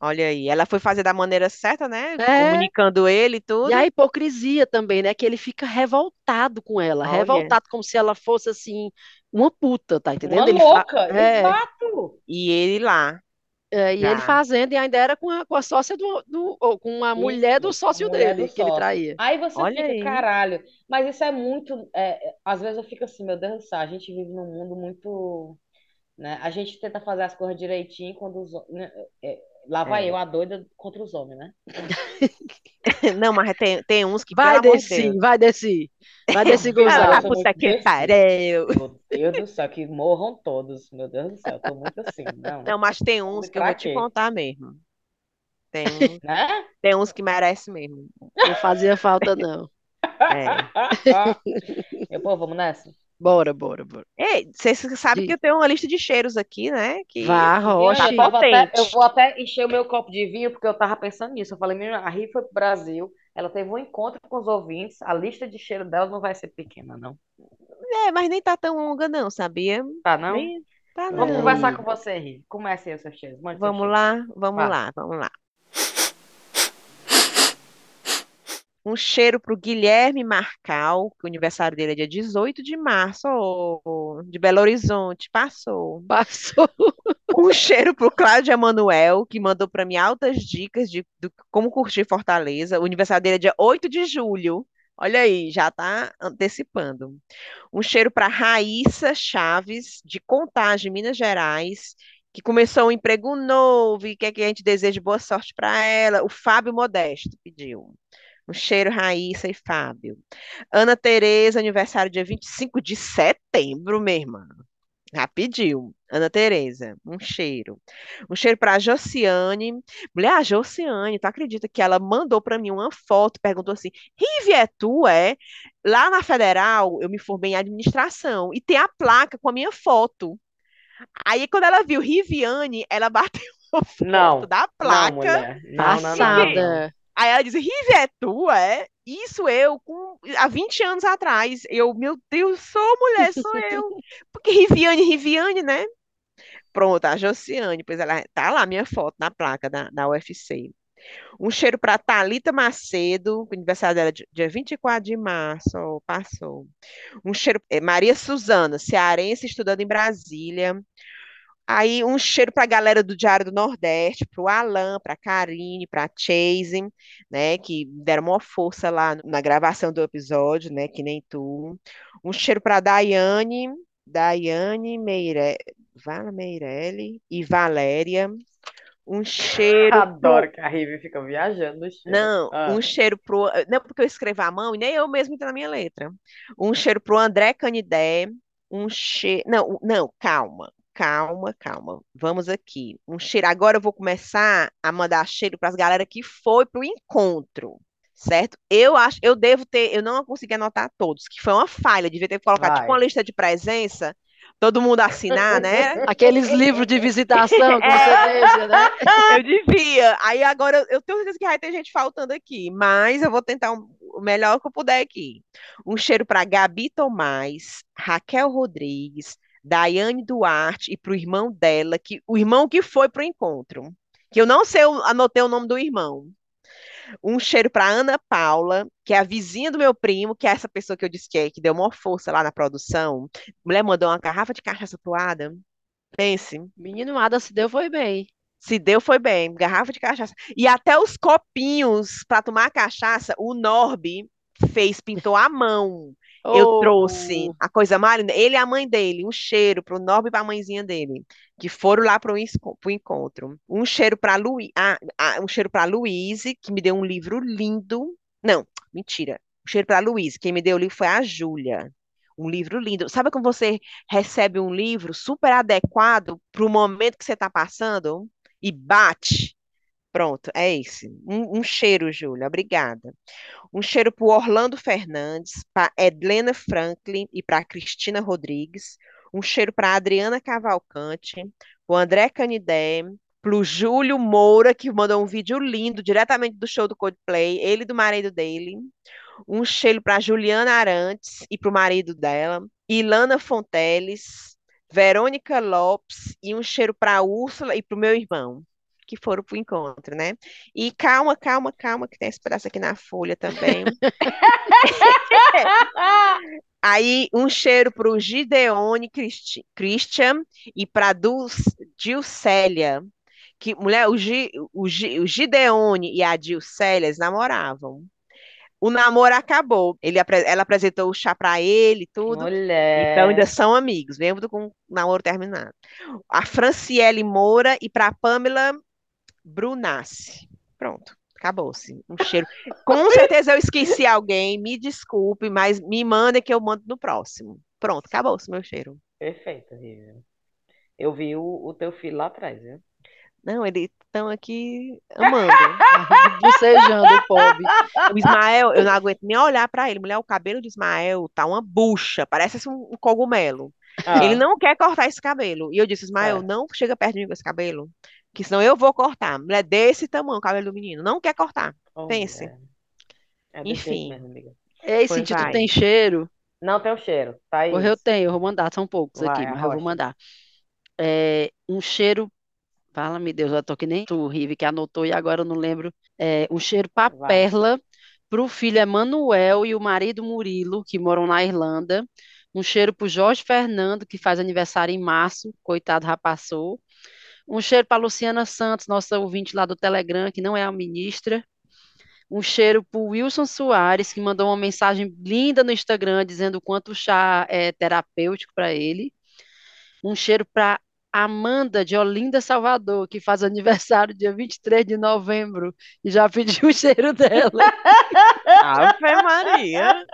Olha aí, ela foi fazer da maneira certa, né? É. Comunicando ele e tudo. E a hipocrisia também, né? Que ele fica revoltado com ela, Olha. revoltado como se ela fosse assim uma puta, tá entendendo? Uma Ele fa- louca, é, exato. E ele lá. É, e ele Já. fazendo e ainda era com a, com a sócia do, do ou com a mulher do sócio mulher dele do que ele sócio. traía. Aí você Olha fica, aí. caralho. Mas isso é muito. é, às vezes eu fico assim, meu Deus do céu, a gente vive num mundo muito. Né? A gente tenta fazer as coisas direitinho quando os. Né? é, lá vai É. eu, a doida, contra os homens, né? Não, mas tem, tem uns que, Vai descer, vai descer. Vai descer, Cara, Ah, eu puta que pariu. Meu Deus do céu, que morram todos. Meu Deus do céu, eu tô muito assim. Não, Não, mas tem uns que eu vou te contar mesmo. Tem, Né? tem uns que merecem mesmo. Não fazia falta, não. É. Meu povo, vamos nessa? Bora, bora, bora. Ei, vocês sabem que eu tenho uma lista de cheiros aqui, né? Que Vá, Roche. eu, até, eu vou até encher o meu copo de vinho, porque eu tava pensando nisso. Eu falei, menina, a Ri foi pro Brasil, ela teve um encontro com os ouvintes, a lista de cheiro dela não vai ser pequena, não. É, mas nem tá tão longa, não, sabia? Tá, não? Nem tá, Vamos não. conversar com você, Ri. Comece aí os seus cheiros. Mande seus Vamos cheiros. lá, vamos Vá. lá, vamos lá. Um cheiro pro Guilherme Marcal, que o aniversário dele é dia 18 de março, de Belo Horizonte, passou. Passou. Um cheiro pro Cláudio Emanuel, que mandou para mim altas dicas de do- como curtir Fortaleza. O aniversário dele é dia 8 de julho. Olha aí, já tá antecipando. Um cheiro para Raíssa Chaves, de Contagem, Minas Gerais, que começou um emprego novo e quer que a gente deseje boa sorte para ela. O Fábio Modesto pediu. Um cheiro, Raíssa e Fábio. Ana Tereza, aniversário dia 25 de setembro, minha irmã. Pediu. Ana Tereza, um cheiro. Um cheiro para Josiane. Mulher, a Josiane, tu acredita que ela mandou para mim uma foto, perguntou assim: Rive, é tu, é? Lá na Federal, eu me formei em administração e tem a placa com a minha foto. Aí, quando ela viu Riviane, ela bateu a foto Não, da não, placa. mulher. Não, não, não. Passada. Aí ela disse, Rive, é tu, é? Isso eu, com, há 20 anos atrás. Eu, meu Deus, sou mulher, sou eu. Porque Riviane, Riviane, né? Pronto, a Josiane, pois ela tá lá, minha foto na placa da, da UFC. Um cheiro para Thalita Macedo, aniversário dela é dia dia 24 de março, ó, passou. Um cheiro, é, Maria Suzana, cearense, estudando em Brasília. Aí um cheiro para a galera do Diário do Nordeste, para o Alan, para a Karine, para a Chase, né, que deram uma força lá na gravação do episódio, né, que nem tu. Um cheiro para a Daiane, Daiane Meire... Vala Meirelli e Valéria. Um cheiro pro... Adoro que a Rivi fica viajando. Não, Ah. um cheiro pro. Não, porque eu escrevo à mão e nem eu mesmo entendo na minha letra. Um cheiro pro André Canidé. Um cheiro. Não, não, calma, calma, calma. Vamos aqui. Um cheiro. Agora eu vou começar a mandar cheiro para as galera que foi pro encontro. Certo? Eu acho, eu devo ter, eu não consegui anotar todos, que foi uma falha, devia ter colocado tipo uma lista de presença, todo mundo assinar, né? Aqueles livros de visitação que você deixa, né? Eu devia. Aí agora eu- eu tenho certeza que vai ter gente faltando aqui, mas eu vou tentar um- o melhor que eu puder aqui. Um cheiro para Gabi Tomás, Raquel Rodrigues, Daiane Duarte e para o irmão dela, que o irmão que foi pro encontro. Que eu não sei, eu anotei o nome do irmão. Um cheiro para Ana Paula, que é a vizinha do meu primo, que é essa pessoa que eu disse que, é, que deu uma força lá na produção. A mulher mandou uma garrafa de cachaça toada. Pense. Menino Ada se deu foi bem. Se deu foi bem, garrafa de cachaça. E até os copinhos para tomar cachaça, o Norby fez, pintou à mão. Eu Oh, trouxe a coisa mais linda. Ele e a mãe dele, um cheiro pro Norby e pra mãezinha dele, que foram lá pro, esco- pro encontro. Um cheiro pra Luí, ah, ah, um cheiro pra Luíse, que me deu um livro lindo. Não, mentira. Um cheiro pra Luíse. Quem me deu o livro foi a Júlia. Um livro lindo. Sabe quando você recebe um livro super adequado pro momento que você tá passando e bate? Pronto, é esse. Um, um cheiro, Júlia. Obrigada. Um cheiro para Orlando Fernandes, para Edlena Franklin e para Cristina Rodrigues. Um cheiro para Adriana Cavalcante, para o André Canidé, para o Júlio Moura, que mandou um vídeo lindo diretamente do show do Coldplay, ele e do marido dele. Um cheiro para Juliana Arantes e para o marido dela. Ilana Fonteles, Verônica Lopes e um cheiro para Úrsula e para o meu irmão que foram para o encontro, né? E calma, calma, calma, que tem esse pedaço aqui na folha também. Aí, um cheiro para o Gideone Cristi- Christian e para Dilcélia. Que, mulher, o, Gi, o, Gi, o Gideone e a Dilcélia namoravam. O namoro acabou. Ele, ela apresentou o chá para ele e tudo. Então, ainda Mulher. são amigos, mesmo com o namoro terminado. A Franciele Moura e para Pamela Brunassi. Pronto, acabou-se. Um cheiro. Com certeza eu esqueci alguém, me desculpe, mas me manda que eu mando no próximo. Pronto, acabou-se meu cheiro. Perfeito, Vivian. Eu vi o, o teu filho lá atrás, viu? Não, eles estão aqui amando. Bocejando o pobre. O Ismael, eu não aguento nem olhar para ele. Mulher, o cabelo de Ismael tá uma bucha, parece assim um, um cogumelo. Ele Ah, não quer cortar esse cabelo. E eu disse, Ismael, é. não chega perto de mim com esse cabelo, que senão eu vou cortar. Mulher, desse tamanho o cabelo do menino. Não quer cortar. Oh, Pense. É jeito Enfim. mesmo, amiga. Ei, Pois vai. tem cheiro? Não tem o cheiro, Porra, eu Thaís. tenho, eu vou mandar, são poucos aqui, Vai, mas eu vou mandar. É, um cheiro, fala-me Deus, eu tô que nem tu, Rive, que anotou e agora eu não lembro. É, um cheiro pra Vai. Perla, pro filho Emanuel e o marido Murilo, que moram na Irlanda. Um cheiro pro Jorge Fernando, que faz aniversário em março, coitado, já passou. Um cheiro para Luciana Santos, nossa ouvinte lá do Telegram, que não é a ministra. Um cheiro para Wilson Soares, que mandou uma mensagem linda no Instagram dizendo o quanto o chá é terapêutico para ele. Um cheiro para Amanda de Olinda, Salvador, que faz aniversário dia 23 de novembro e já pediu o cheiro dela. Ave Maria.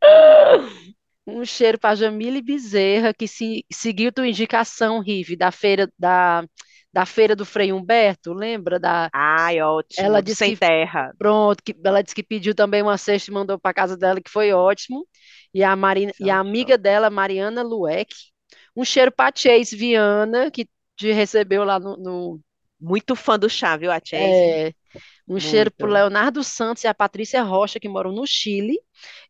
Um cheiro para Jamile Bezerra, que se, seguiu tua indicação, Rive, da feira da, da feira do Frei Humberto, lembra da Ai, ótimo. ela disse Sem que terra. Pronto, que ela disse que pediu também uma cesta e mandou para casa dela, que foi ótimo. E a, Marina, e a amiga dela, Mariana Lueck. Um cheiro para Chase Viana, que te recebeu lá no, no- Muito fã do chá, viu, a Chase? é, um cheiro para Muito. Leonardo Santos e a Patrícia Rocha, que moram no Chile.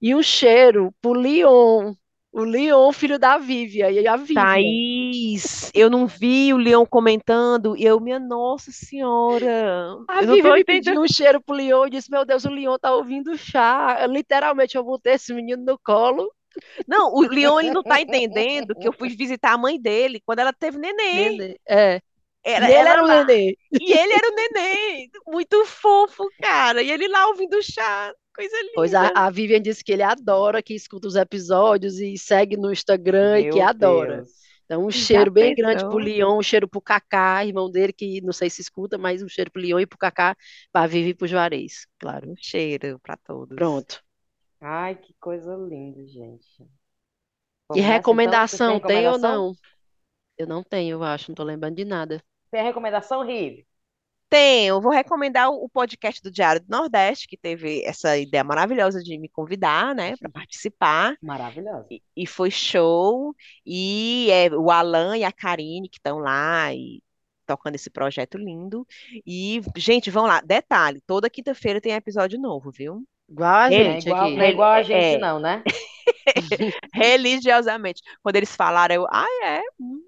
E um cheiro para o Leon, o Leon, filho da Vivian, e a Vivian. Thaís, eu não vi o Leão comentando e eu, minha Nossa Senhora, A eu Vivian me pediu um cheiro pro Leon e disse: Meu Deus, o Leon tá ouvindo o chá. Eu, literalmente, eu botei esse menino no colo. Não, o Leão ele não tá entendendo que eu fui visitar a mãe dele quando ela teve neném. Nenê. É. Era E ele ela era o lá nenê. e ele era o neném, muito fofo, cara. E ele lá ouvindo o chá, coisa Pois a, linda. a Vivian disse que ele adora, que escuta os episódios e segue no Instagram e que Meu adora. Deus. Então, um Já cheiro bem grande pro pensou? Leon, um cheiro pro Cacá, irmão dele, que não sei se escuta, mas um cheiro pro Leon e pro Cacá, pra Vivi e pro Juarez, claro. Um cheiro pra todos. Pronto. Ai, que coisa linda, gente. E Vamos nessa então? Têm recomendação, tem ou recomendação? não? Eu não tenho, eu acho, não tô lembrando de nada. Tem a recomendação, Rive? Tem, eu vou recomendar o podcast do Diário do Nordeste, que teve essa ideia maravilhosa de me convidar, né, para participar. Maravilhosa. E, e foi show. E é o Alan e a Karine que estão lá e tocando esse projeto lindo. E, gente, vão lá. Detalhe, toda quinta-feira tem episódio novo, viu? Igual a Ele- é gente igual, aqui. não é igual a gente, É. não, né? Religiosamente. Quando eles falaram, eu, ah, é? Hum,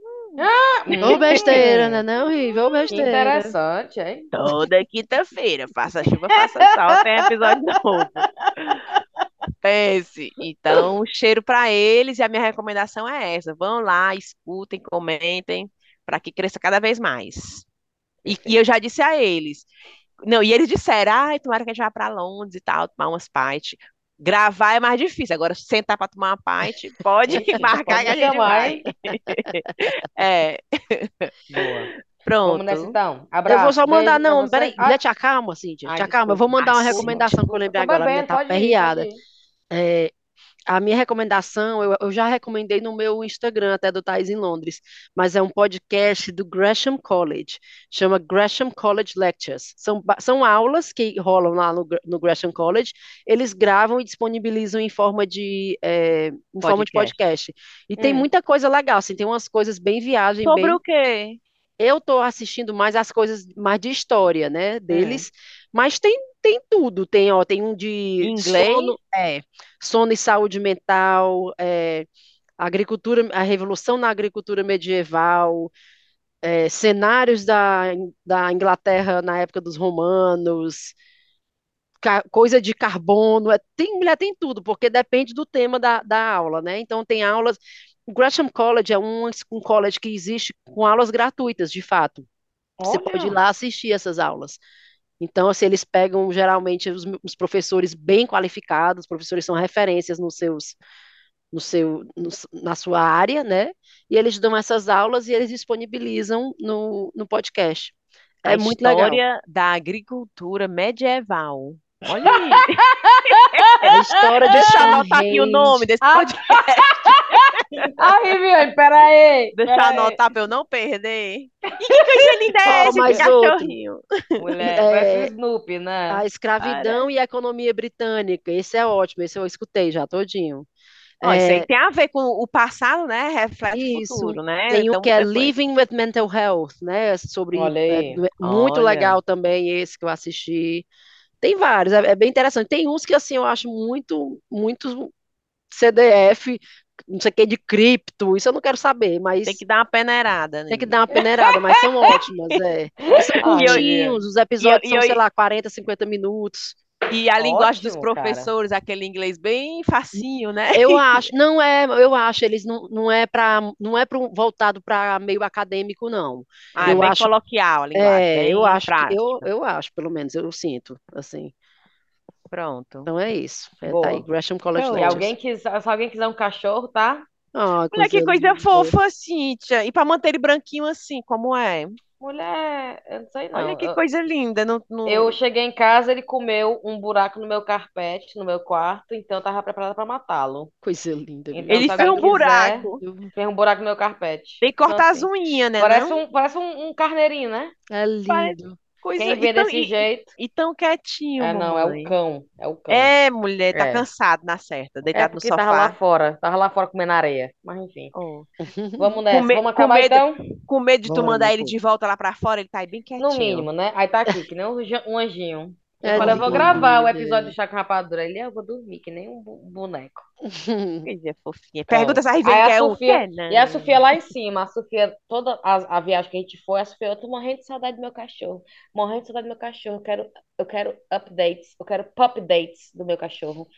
Ô besteira, né? Não, Rive, ô besteira. Interessante, hein? Toda quinta-feira, faça chuva, faça sol, tem episódio novo. Pense. Então, cheiro para eles e a minha recomendação é essa. Vão lá, escutem, comentem, para que cresça cada vez mais. E, e eu já disse a eles, não, e eles disseram, ai, tomara que a gente vá para Londres e tal, tomar umas pints. Gravar é mais difícil, agora sentar para tomar uma pint, pode marcar que a gente vai. É. Boa. Pronto. Vamos nessa então. Eu Abraço. vou só mandar, beijo não, peraí, Ah, né, te acalma, Cíntia, te acalma, eu vou mandar uma recomendação que eu lembrei agora, a minha tá pode ir, perreada. pode. É, a minha recomendação, eu, eu já recomendei no meu Instagram, até do Thais em Londres, mas é um podcast do Gresham College, chama Gresham College Lectures. São, são aulas que rolam lá no, no Gresham College, eles gravam e disponibilizam em forma de, é, em forma de Podcast. podcast. E tem Hum. muita coisa legal, assim, tem umas coisas bem viagem, Sobre bem o quê? eu estou assistindo mais as coisas mais de história, né, deles, mas tem, tem tudo, tem, ó, tem um de Inglês? sono, é, sono e saúde mental, é, agricultura, a revolução na agricultura medieval, é, cenários da, da Inglaterra na época dos romanos, coisa de carbono, é, tem, mulher, tem tudo, porque depende do tema da, da aula, né? Então tem aulas. O Gresham College é um, um college que existe com aulas gratuitas, de fato. Você pode ir Olha. lá assistir essas aulas. Então, assim, eles pegam geralmente os, os professores bem qualificados, os professores são referências nos seus, no seu, no- na sua área, né? E eles dão essas aulas e eles disponibilizam no, no podcast. A É muito legal. história da agricultura medieval. Olha aí. A história de Deixa eu anotar aqui o nome desse Ah, podcast. Ah, Viviane, peraí. Deixa eu anotar pra eu não perder. E que coisa linda é esse outro. cachorrinho? Mulher, É, parece o Snoopy, né? A escravidão e a economia britânica. Esse é ótimo, esse eu escutei já todinho. Ó, isso aí É, tem a ver com o passado, né? Reflete o Isso. futuro, né? Tem um Então, que é depois- Living with Mental Health, né? Sobre Olha é, muito Olha. legal também esse que eu assisti. Tem vários, é, é bem interessante. Tem uns que assim eu acho muito, muito CDF, não sei o que de cripto. Isso eu não quero saber, mas Tem que dar uma peneirada, né? tem que dar uma peneirada, mas são ótimas, é. E são curtinhos, os episódios são, eu- sei lá, 40, 50 minutos. E a linguagem dos Ótimo, cara. professores, aquele inglês bem facinho, né? Eu acho, não é, eu acho, eles não, não é para, não é pro, voltado para meio acadêmico, não. Ah, é eu bem acho- coloquial a linguagem, É, eu acho eu, eu acho, pelo menos, eu sinto, assim. Pronto. Então é isso. É, Boa. tá aí, Gresham College. E Lectures. alguém quiser, se alguém quiser um cachorro, tá? Ah, Olha que coisa fofa, Cíntia. E pra manter ele branquinho assim, como é? Mulher, eu não sei não. Olha que Eu- coisa linda. Não, não- Eu cheguei em casa, ele comeu um buraco no meu carpete, no meu quarto, então eu tava preparada pra matá-lo. Coisa linda. Então, Ele fez um quiser, buraco. Fez um buraco no meu carpete. Tem que cortar as Então, assim, unhas, né? Parece não? um, parece um, um carneirinho, né? É lindo. Coisa... Quem vê e tão- desse e- jeito. E tão quietinho, É, não, é o cão. É o cão. É, mulher, tá É. cansado na certa, É deitado no porque tava lá sofá. fora. Tava lá fora comendo areia. Mas enfim. Oh. Vamos nessa. me- Vamos com acabar medo- então? Com medo de tu mandar ele de volta lá pra fora, ele tá aí bem quietinho. No mínimo, né? Aí tá aqui, que nem um anjinho. Eu É falei, eu vou gravar o episódio do Chá com Rapadura. Ele, eu vou dormir, que nem um boneco. Coisa fofinha. Pergunta se a Aí Riviane quer. Sofia- Quer, não. E a Sofia lá em cima, a Sofia, toda a, a viagem que a gente foi, a Sofia, eu tô morrendo de saudade do meu cachorro. Morrendo de saudade do meu cachorro. Eu quero, eu quero updates, eu quero pop dates do meu cachorro.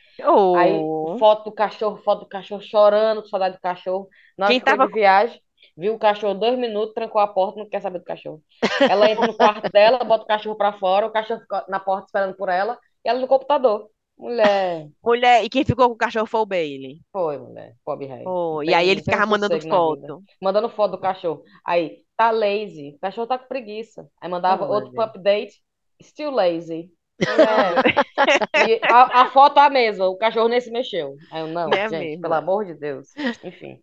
Aí, Oh. foto do cachorro, foto do cachorro chorando, com saudade do cachorro. Na Quem tava de viagem, viu o cachorro dois minutos, trancou a porta, não quer saber do cachorro. Ela entra no quarto dela, bota o cachorro pra fora, o cachorro fica na porta esperando por ela, e ela no computador. Mulher, Mulher, e quem ficou com o cachorro foi o Bailey. foi, mulher, pobre rei. Não e aí ele ficava mandando foto. Mandando foto do cachorro. Aí, tá lazy. O cachorro tá com preguiça. Aí mandava Oh, outro update. Still lazy. É. A, a foto é a mesma. O cachorro nem se mexeu. Aí eu, não, É gente, mesmo. pelo amor de Deus. Enfim.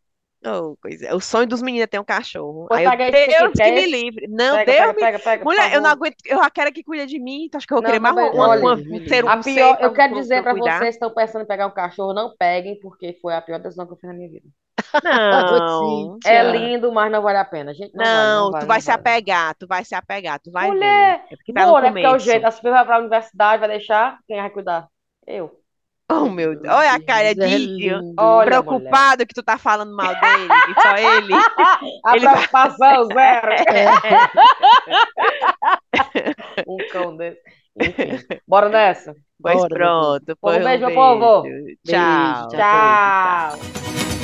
Oh, coisa. O sonho dos meninos é ter um cachorro. Aí eu, Deus que me livre. Não, Pega, Deus pega, me... pega, pega, Mulher, eu não aguento. Eu quero que cuida de mim. Tu acha que eu vou Não, querer mais não, uma, uma, um A pior, eu quero dizer pra vocês que estão pensando em pegar um cachorro, não peguem, porque foi a pior decisão que eu fiz na minha vida. Não. É lindo, mas não vale a pena. Gente, não vale, Não, não vale, tu vai não se vale. apegar, tu vai se apegar, tu vai ver. Mulher, É porque tá no? Porque é o começo. jeito. A vai pra universidade, vai deixar. Quem vai cuidar? Eu. Oh, meu Deus. Olha a cara é de. Olha, preocupado que tu tá falando mal dele, e só ele. A Ele vai- preocupação zero. Um cão desse. Enfim, bora nessa. Pois Bora, pronto. Foi um beijo, meu povo. beijo. Beijo, Tchau. tchau. Tchau.